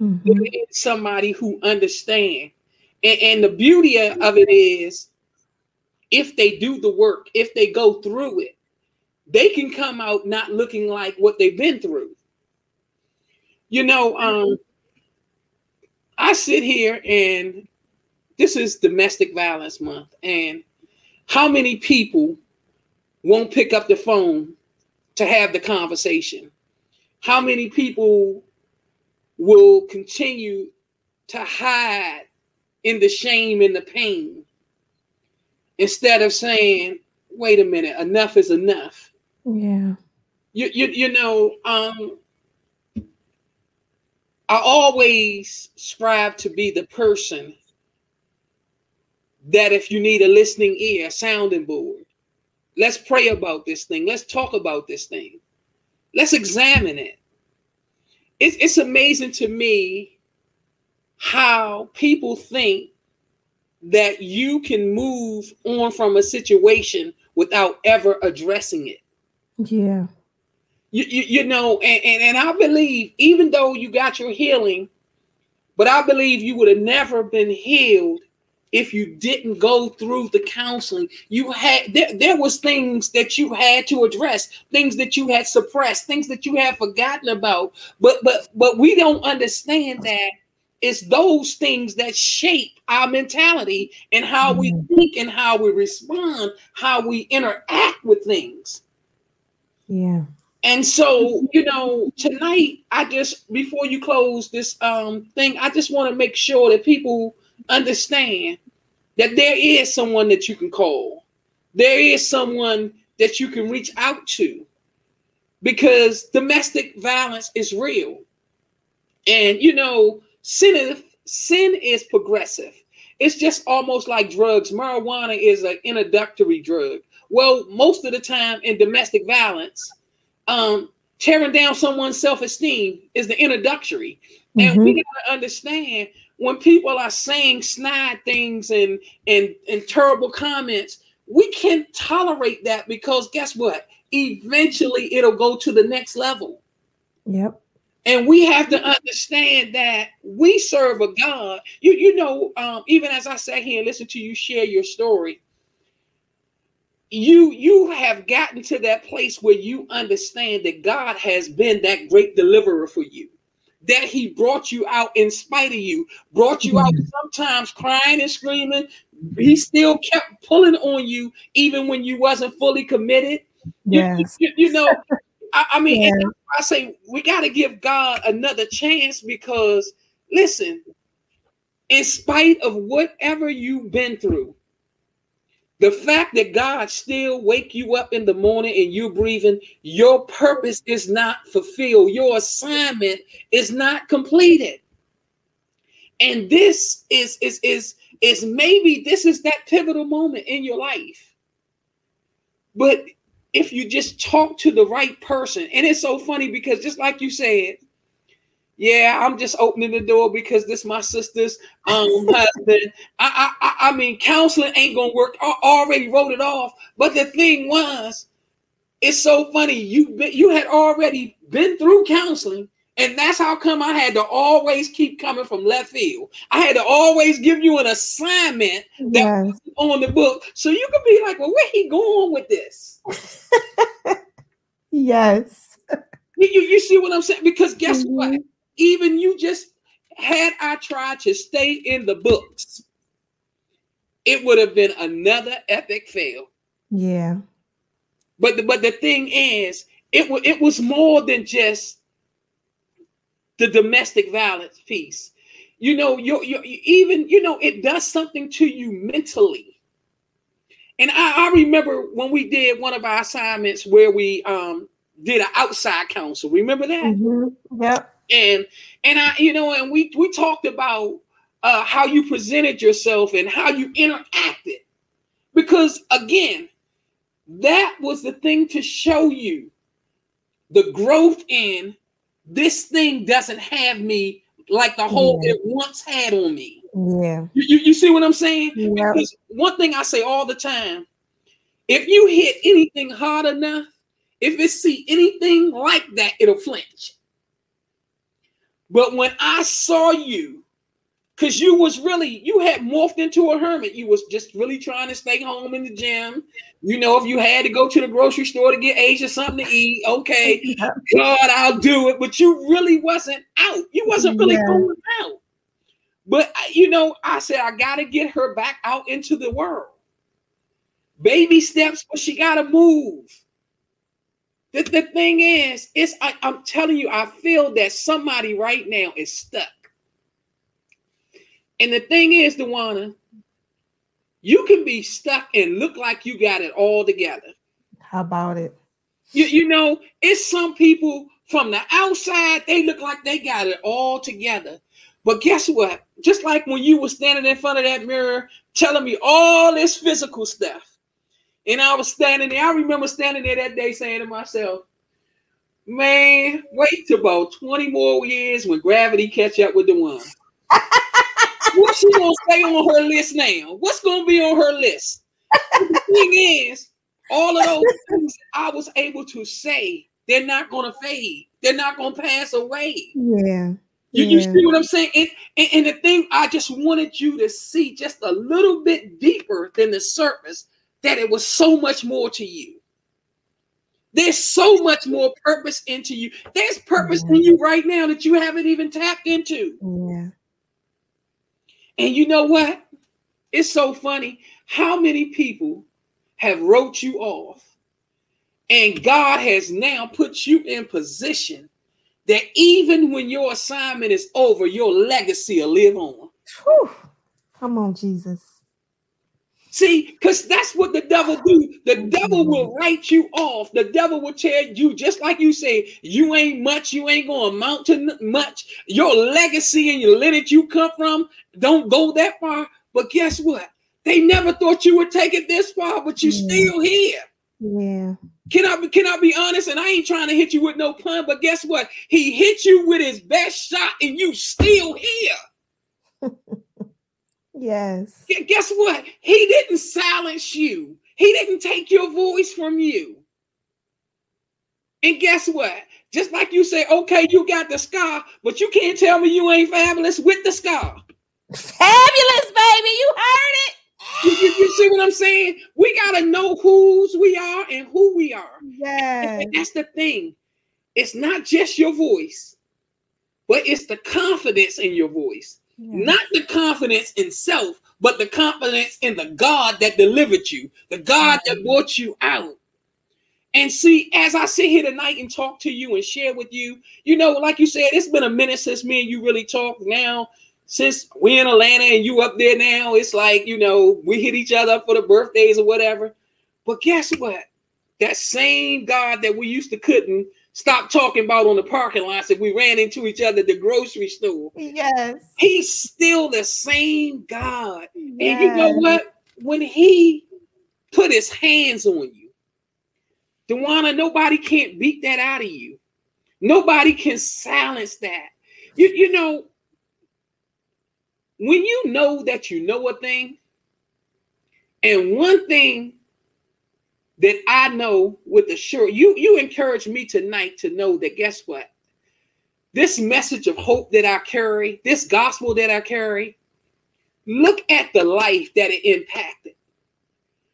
Mm-hmm. There is somebody who understands. And, and the beauty of it is if they do the work, if they go through it, they can come out not looking like what they've been through. You know, um, I sit here and this is domestic violence month, and how many people won't pick up the phone to have the conversation? How many people will continue to hide in the shame and the pain instead of saying, wait a minute, enough is enough? Yeah. You, you, you know, um, I always strive to be the person that if you need a listening ear, a sounding board, let's pray about this thing. Let's talk about this thing. Let's examine it. It's, it's amazing to me how people think that you can move on from a situation without ever addressing it. Yeah. You, you, you know, and, and, and I believe, even though you got your healing, but I believe you would have never been healed if you didn't go through the counseling. You had there, there was things that you had to address, things that you had suppressed, things that you had forgotten about. But but but we don't understand that it's those things that shape our mentality and how we mm-hmm. think and how we respond, how we interact with things. Yeah. And so, you know, tonight I just before you close this um thing, I just want to make sure that people understand that there is someone that you can call. There is someone that you can reach out to because domestic violence is real. And you know, sin is sin is progressive. It's just almost like drugs. Marijuana is an introductory drug. Well, most of the time in domestic violence, um, tearing down someone's self-esteem is the introductory. Mm-hmm. And we mm-hmm. gotta understand when people are saying snide things and and and terrible comments, we can't tolerate that because guess what? Eventually it'll go to the next level. Yep. And we have to understand that we serve a God. You, you know, um, even as I sat here and listened to you share your story, you you have gotten to that place where you understand that God has been that great deliverer for you. That he brought you out in spite of you, brought you out mm-hmm. sometimes crying and screaming. He still kept pulling on you even when you wasn't fully committed. Yes. You, you, you know, I, I mean, yeah. I say we got to give God another chance because listen, in spite of whatever you've been through, the fact that God still wake you up in the morning and you're breathing, your purpose is not fulfilled. Your assignment is not completed. And this is is is is maybe this is that pivotal moment in your life. But if you just talk to the right person, and it's so funny because just like you said, yeah, I'm just opening the door because this my sister's um husband. I, I I mean, counseling ain't gonna work. I already wrote it off. But the thing was, it's so funny. You you had already been through counseling, and that's how come I had to always keep coming from left field. I had to always give you an assignment that yes. was on the book, so you could be like, "Well, where he going with this?" yes. You, you, you see what I'm saying? Because guess mm-hmm. what? Even you just had I tried to stay in the books, it would have been another epic fail. Yeah. But the, but the thing is, it was it was more than just the domestic violence piece. You know, you you even you know it does something to you mentally. And I, I remember when we did one of our assignments where we um did an outside counsel. Remember that? Mm-hmm. Yep and and I, you know, and we we talked about uh, how you presented yourself and how you interacted, because again, that was the thing to show you the growth in this thing doesn't have me like the whole yeah. it once had on me. Yeah. You, you, you see what I'm saying? Yeah. Because one thing I say all the time, if you hit anything hard enough, if it see anything like that, it'll flinch. But when I saw you, because you was really, you had morphed into a hermit. You was just really trying to stay home in the gym. You know, if you had to go to the grocery store to get Asia something to eat, okay, yeah. God, I'll do it. But you really wasn't out. You wasn't really yeah. going out. But you know, I said I gotta get her back out into the world. Baby steps, but she gotta move. The, the thing is, it's I, I'm telling you, I feel that somebody right now is stuck. And the thing is, Dewana, you can be stuck and look like you got it all together. How about it? You, you know, it's some people from the outside, they look like they got it all together. But guess what? Just like when you were standing in front of that mirror telling me all this physical stuff, and I was standing there. I remember standing there that day saying to myself, man, wait till about 20 more years when gravity catch up with the one. What's she gonna say on her list now? What's gonna be on her list? the thing is, all of those things I was able to say, they're not gonna fade. They're not gonna pass away. Yeah. You, yeah. you see what I'm saying? And, and, and the thing I just wanted you to see just a little bit deeper than the surface that it was so much more to you. There's so much more purpose into you. There's purpose yeah. in you right now that you haven't even tapped into. Yeah. And you know what? It's so funny how many people have wrote you off and God has now put you in position that even when your assignment is over, your legacy will live on. Whew. Come on, Jesus. See, because that's what the devil do. The mm-hmm. devil will write you off. The devil will tell you, just like you say, you ain't much, you ain't gonna amount to much. Your legacy and your lineage you come from don't go that far. But guess what? They never thought you would take it this far, but you yeah. still here. Yeah. Can I be can I be honest? And I ain't trying to hit you with no pun, but guess what? He hit you with his best shot, and you still here. Yes. Guess what? He didn't silence you. He didn't take your voice from you. And guess what? Just like you say, okay, you got the scar, but you can't tell me you ain't fabulous with the scar. Fabulous, baby. You heard it. You, you, you, see what I'm saying? We got to know whose we are and who we are. Yeah. That's the thing. It's not just your voice, but it's the confidence in your voice. Not the confidence in self, but the confidence in the God that delivered you, the God that mm-hmm. brought you out. And see, as I sit here tonight and talk to you and share with you, you know, like you said, it's been a minute since me and you really talked. Now, since we're in Atlanta and you up there now, it's like, you know, we hit each other up for the birthdays or whatever. But guess what? That same God that we used to couldn't stop talking about on the parking lots if we ran into each other at the grocery store. Yes. He's still the same God. yes. And you know what? When he put his hands on you, Dewana, nobody can't beat that out of you. Nobody can silence that. You, you know, when you know that you know a thing, and one thing that I know with the sure, you you encourage me tonight to know that guess what? This message of hope that I carry, this gospel that I carry, look at the life that it impacted.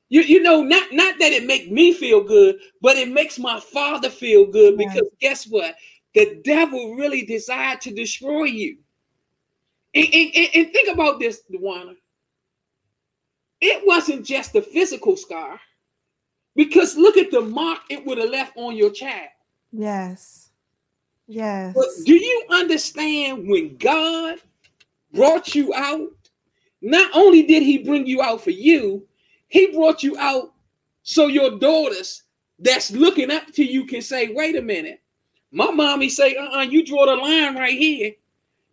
You, you know, not not that it make me feel good, but it makes my father feel good because guess what? The devil really desired to destroy you. And, and, and- think about this, Dewana. It wasn't just the physical scar, because look at the mark it would have left on your child. Yes. Yes. But do you understand when God brought you out? Not only did He bring you out for you, He brought you out so your daughters that's looking up to you can say, "Wait a minute, my mommy say, uh, uh you draw the line right here.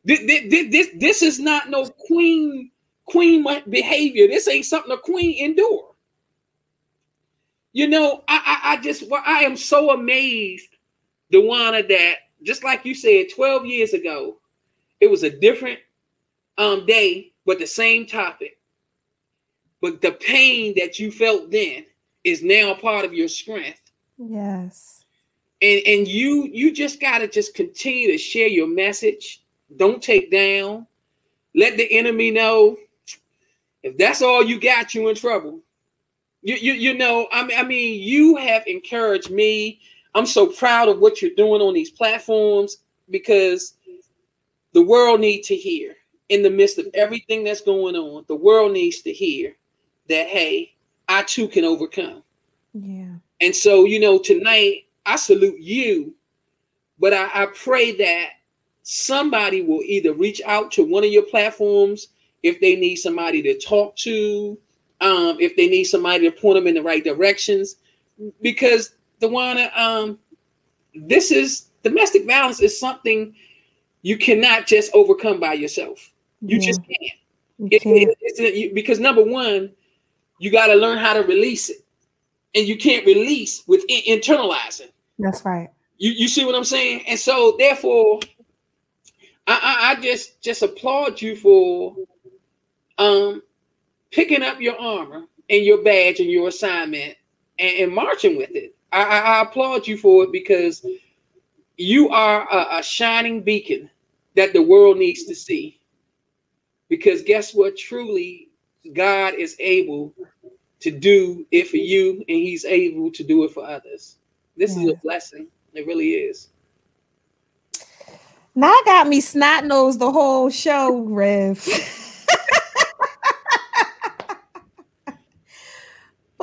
This, this, this, this is not no queen queen behavior. This ain't something a queen endure." You know, I, I, I just, well, I am so amazed, Dewana, that just like you said 12 years ago, it was a different um day, but the same topic. But the pain that you felt then is now part of your strength. yes. And and you you just gotta just continue to share your message. Don't take down. Let the enemy know if that's all you got, you in trouble. You you you know, I mean, I mean, you have encouraged me. I'm so proud of what you're doing on these platforms because the world needs to hear in the midst of everything that's going on. The world needs to hear that hey, I too can overcome. Yeah. And so, you know, tonight I salute you, but I, I pray that somebody will either reach out to one of your platforms if they need somebody to talk to, um, if they need somebody to point them in the right directions, because the one, um, this is domestic violence is something you cannot just overcome by yourself. You Yeah. just can't. You It- it- you- because number one, you got to learn how to release it, and you can't release with in- internalizing. That's right. You you see what I'm saying? And so therefore, I, I I just just applaud you for um picking up your armor and your badge and your assignment and, and marching with it. I, I, I applaud you for it because you are a, a shining beacon that the world needs to see. Because guess what? Truly, God is able to do it for you, and He's able to do it for others. This is a mm. blessing. It really is. Now got me snot nose the whole show, Rev.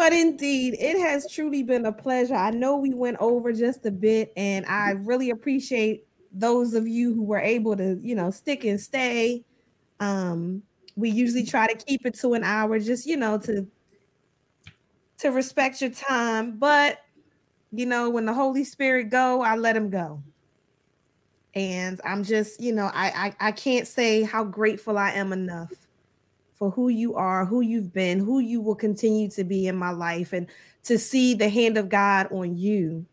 but indeed, it has truly been a pleasure. I know we went over just a bit, and I really appreciate those of you who were able to, you know, stick and stay. Um, we usually try to keep it to an hour, just you know, to to respect your time. But you know, when the Holy Spirit go, I let him go and i'm just you know I, I i can't say how grateful i am enough for who you are who you've been who you will continue to be in my life and to see the hand of god on you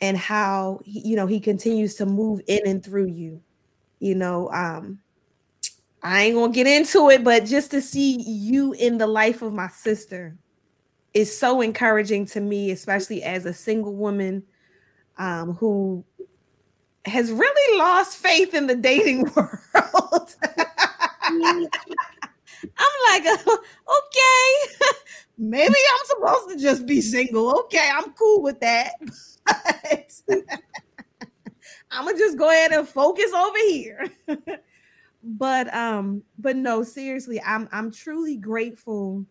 and how you know he continues to move in and through you you know um i ain't gonna get into it but just to see you in the life of my sister is so encouraging to me especially as a single woman um who has really lost faith in the dating world. I'm like, okay, maybe I'm supposed to just be single. Okay, I'm cool with that. I'm gonna just go ahead and focus over here. but um, but no, seriously, I'm I'm truly grateful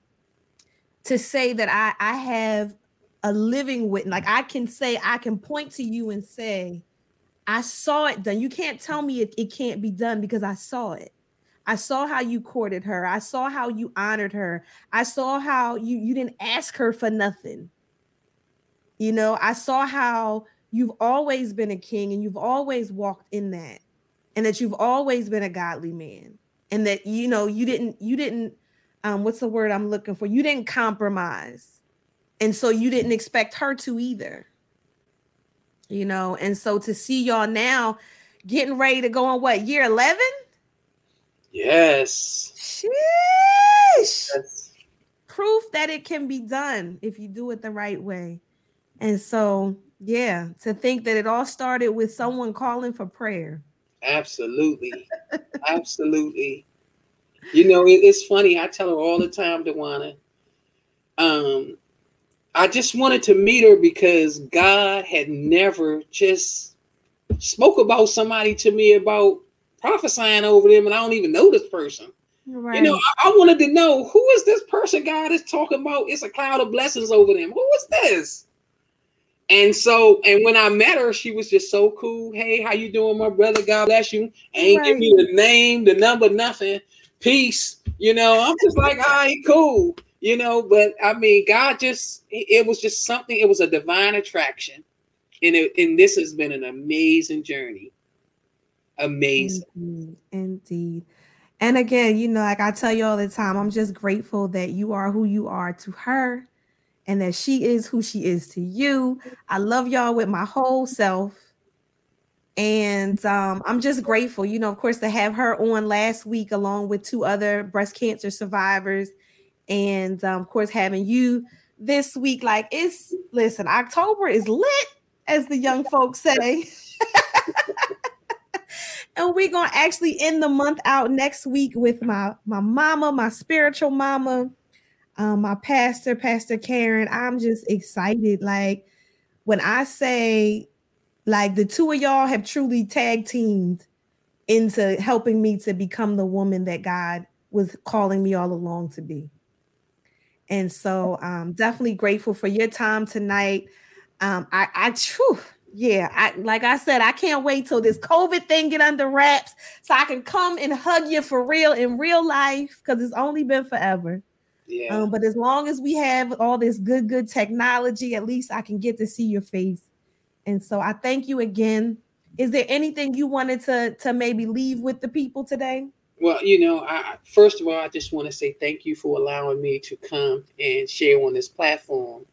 to say that I I have a living witness. Like I can say, I can point to you and say, I saw it done. You can't tell me it, it can't be done because I saw it. I saw how you courted her. I saw how you honored her. I saw how you you didn't ask her for nothing. You know, I saw how you've always been a king and you've always walked in that and that you've always been a godly man and that you know you didn't you didn't um what's the word I'm looking for? You didn't compromise. And so you didn't expect her to either. You know, and so to see y'all now getting ready to go on what year 11? Yes. Sheesh. Yes. Proof that it can be done if you do it the right way. And so, yeah, to think that it all started with someone calling for prayer. Absolutely. Absolutely. You know, it, it's funny. I tell her all the time, Dewana. Um, I just wanted to meet her because God had never just spoke about somebody to me about prophesying over them, and I don't even know this person. Right. You know, I, I, wanted to know who is this person God is talking about? It's a cloud of blessings over them. Who is this? And so, and when I met her, she was just so cool. Hey, how you doing, my brother? God bless you. Ain't right. give me the name, the number, nothing. Peace. You know, I'm just like, I all right, cool. You know, but I mean, God just it was just something, it was a divine attraction. And it, and this has been an amazing journey. Amazing. Indeed. Indeed. And again, you know, like I tell you all the time, I'm just grateful that you are who you are to her and that she is who she is to you. I love y'all with my whole self. And um, I'm just grateful, you know, of course, to have her on last week along with two other breast cancer survivors. And um, of course, having you this week. Like, it's listen, October is lit, as the young folks say. and we're gonna actually end the month out next week with my my mama, my spiritual mama, um, my pastor, Pastor Karen. I'm just excited. Like when I say, like the two of y'all have truly tag teamed into helping me to become the woman that God was calling me all along to be. And so I'm um, definitely grateful for your time tonight. Um, I, I, whew, yeah, I like I said, I can't wait till this COVID thing get under wraps so I can come and hug you for real in real life because it's only been forever. Yeah. Um, but as long as we have all this good, good technology, at least I can get to see your face. And so I thank you again. Is there anything you wanted to to maybe leave with the people today? Well, you know, I, first of all, I just want to say thank you for allowing me to come and share on this platform.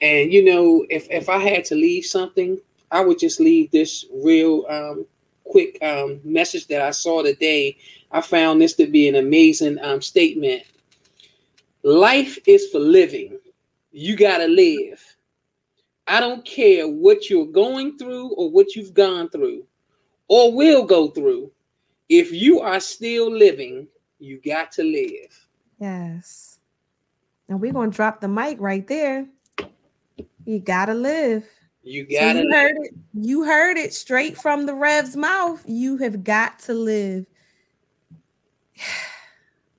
And you know, if if I had to leave something, I would just leave this real um, quick um, message that I saw today. I found this to be an amazing um, statement. Life is for living. You got to live. I don't care what you're going through or what you've gone through or will go through. If you are still living, you got to live. Yes. And we're going to drop the mic right there. You got to live. You got so you heard it. You heard it straight from the Rev's mouth. You have got to live.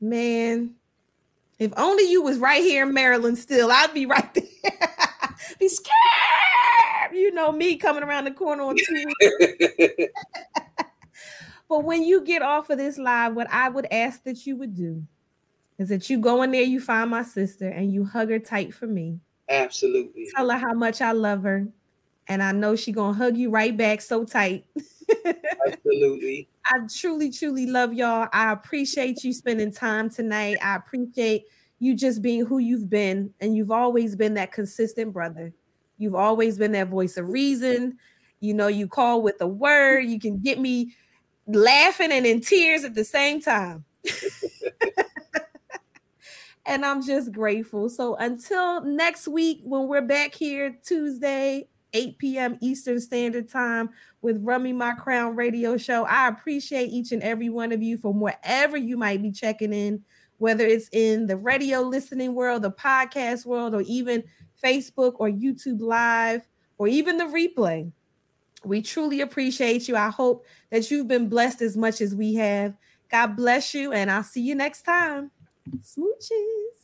Man, if only you was right here in Maryland still, I'd be right there. be scared. You know me coming around the corner on two weeks. but when you get off of this live, what I would ask that you would do is that you go in there, you find my sister, and you hug her tight for me. Absolutely. Tell her how much I love her and I know she gonna hug you right back so tight. Absolutely. I truly, truly love y'all. I appreciate you spending time tonight. I appreciate you just being who you've been, and you've always been that consistent brother. You've always been that voice of reason. You know, you call with a word, you can get me laughing and in tears at the same time. and I'm just grateful. So until next week, when we're back here Tuesday 8 p.m. Eastern Standard Time with Run Me My Crown radio show. I appreciate each and every one of you from wherever you might be checking in, whether it's in the radio listening world, the podcast world, or even Facebook or YouTube Live, or even the replay. We truly appreciate you. I hope that you've been blessed as much as we have. God bless you, and I'll see you next time. Smooches.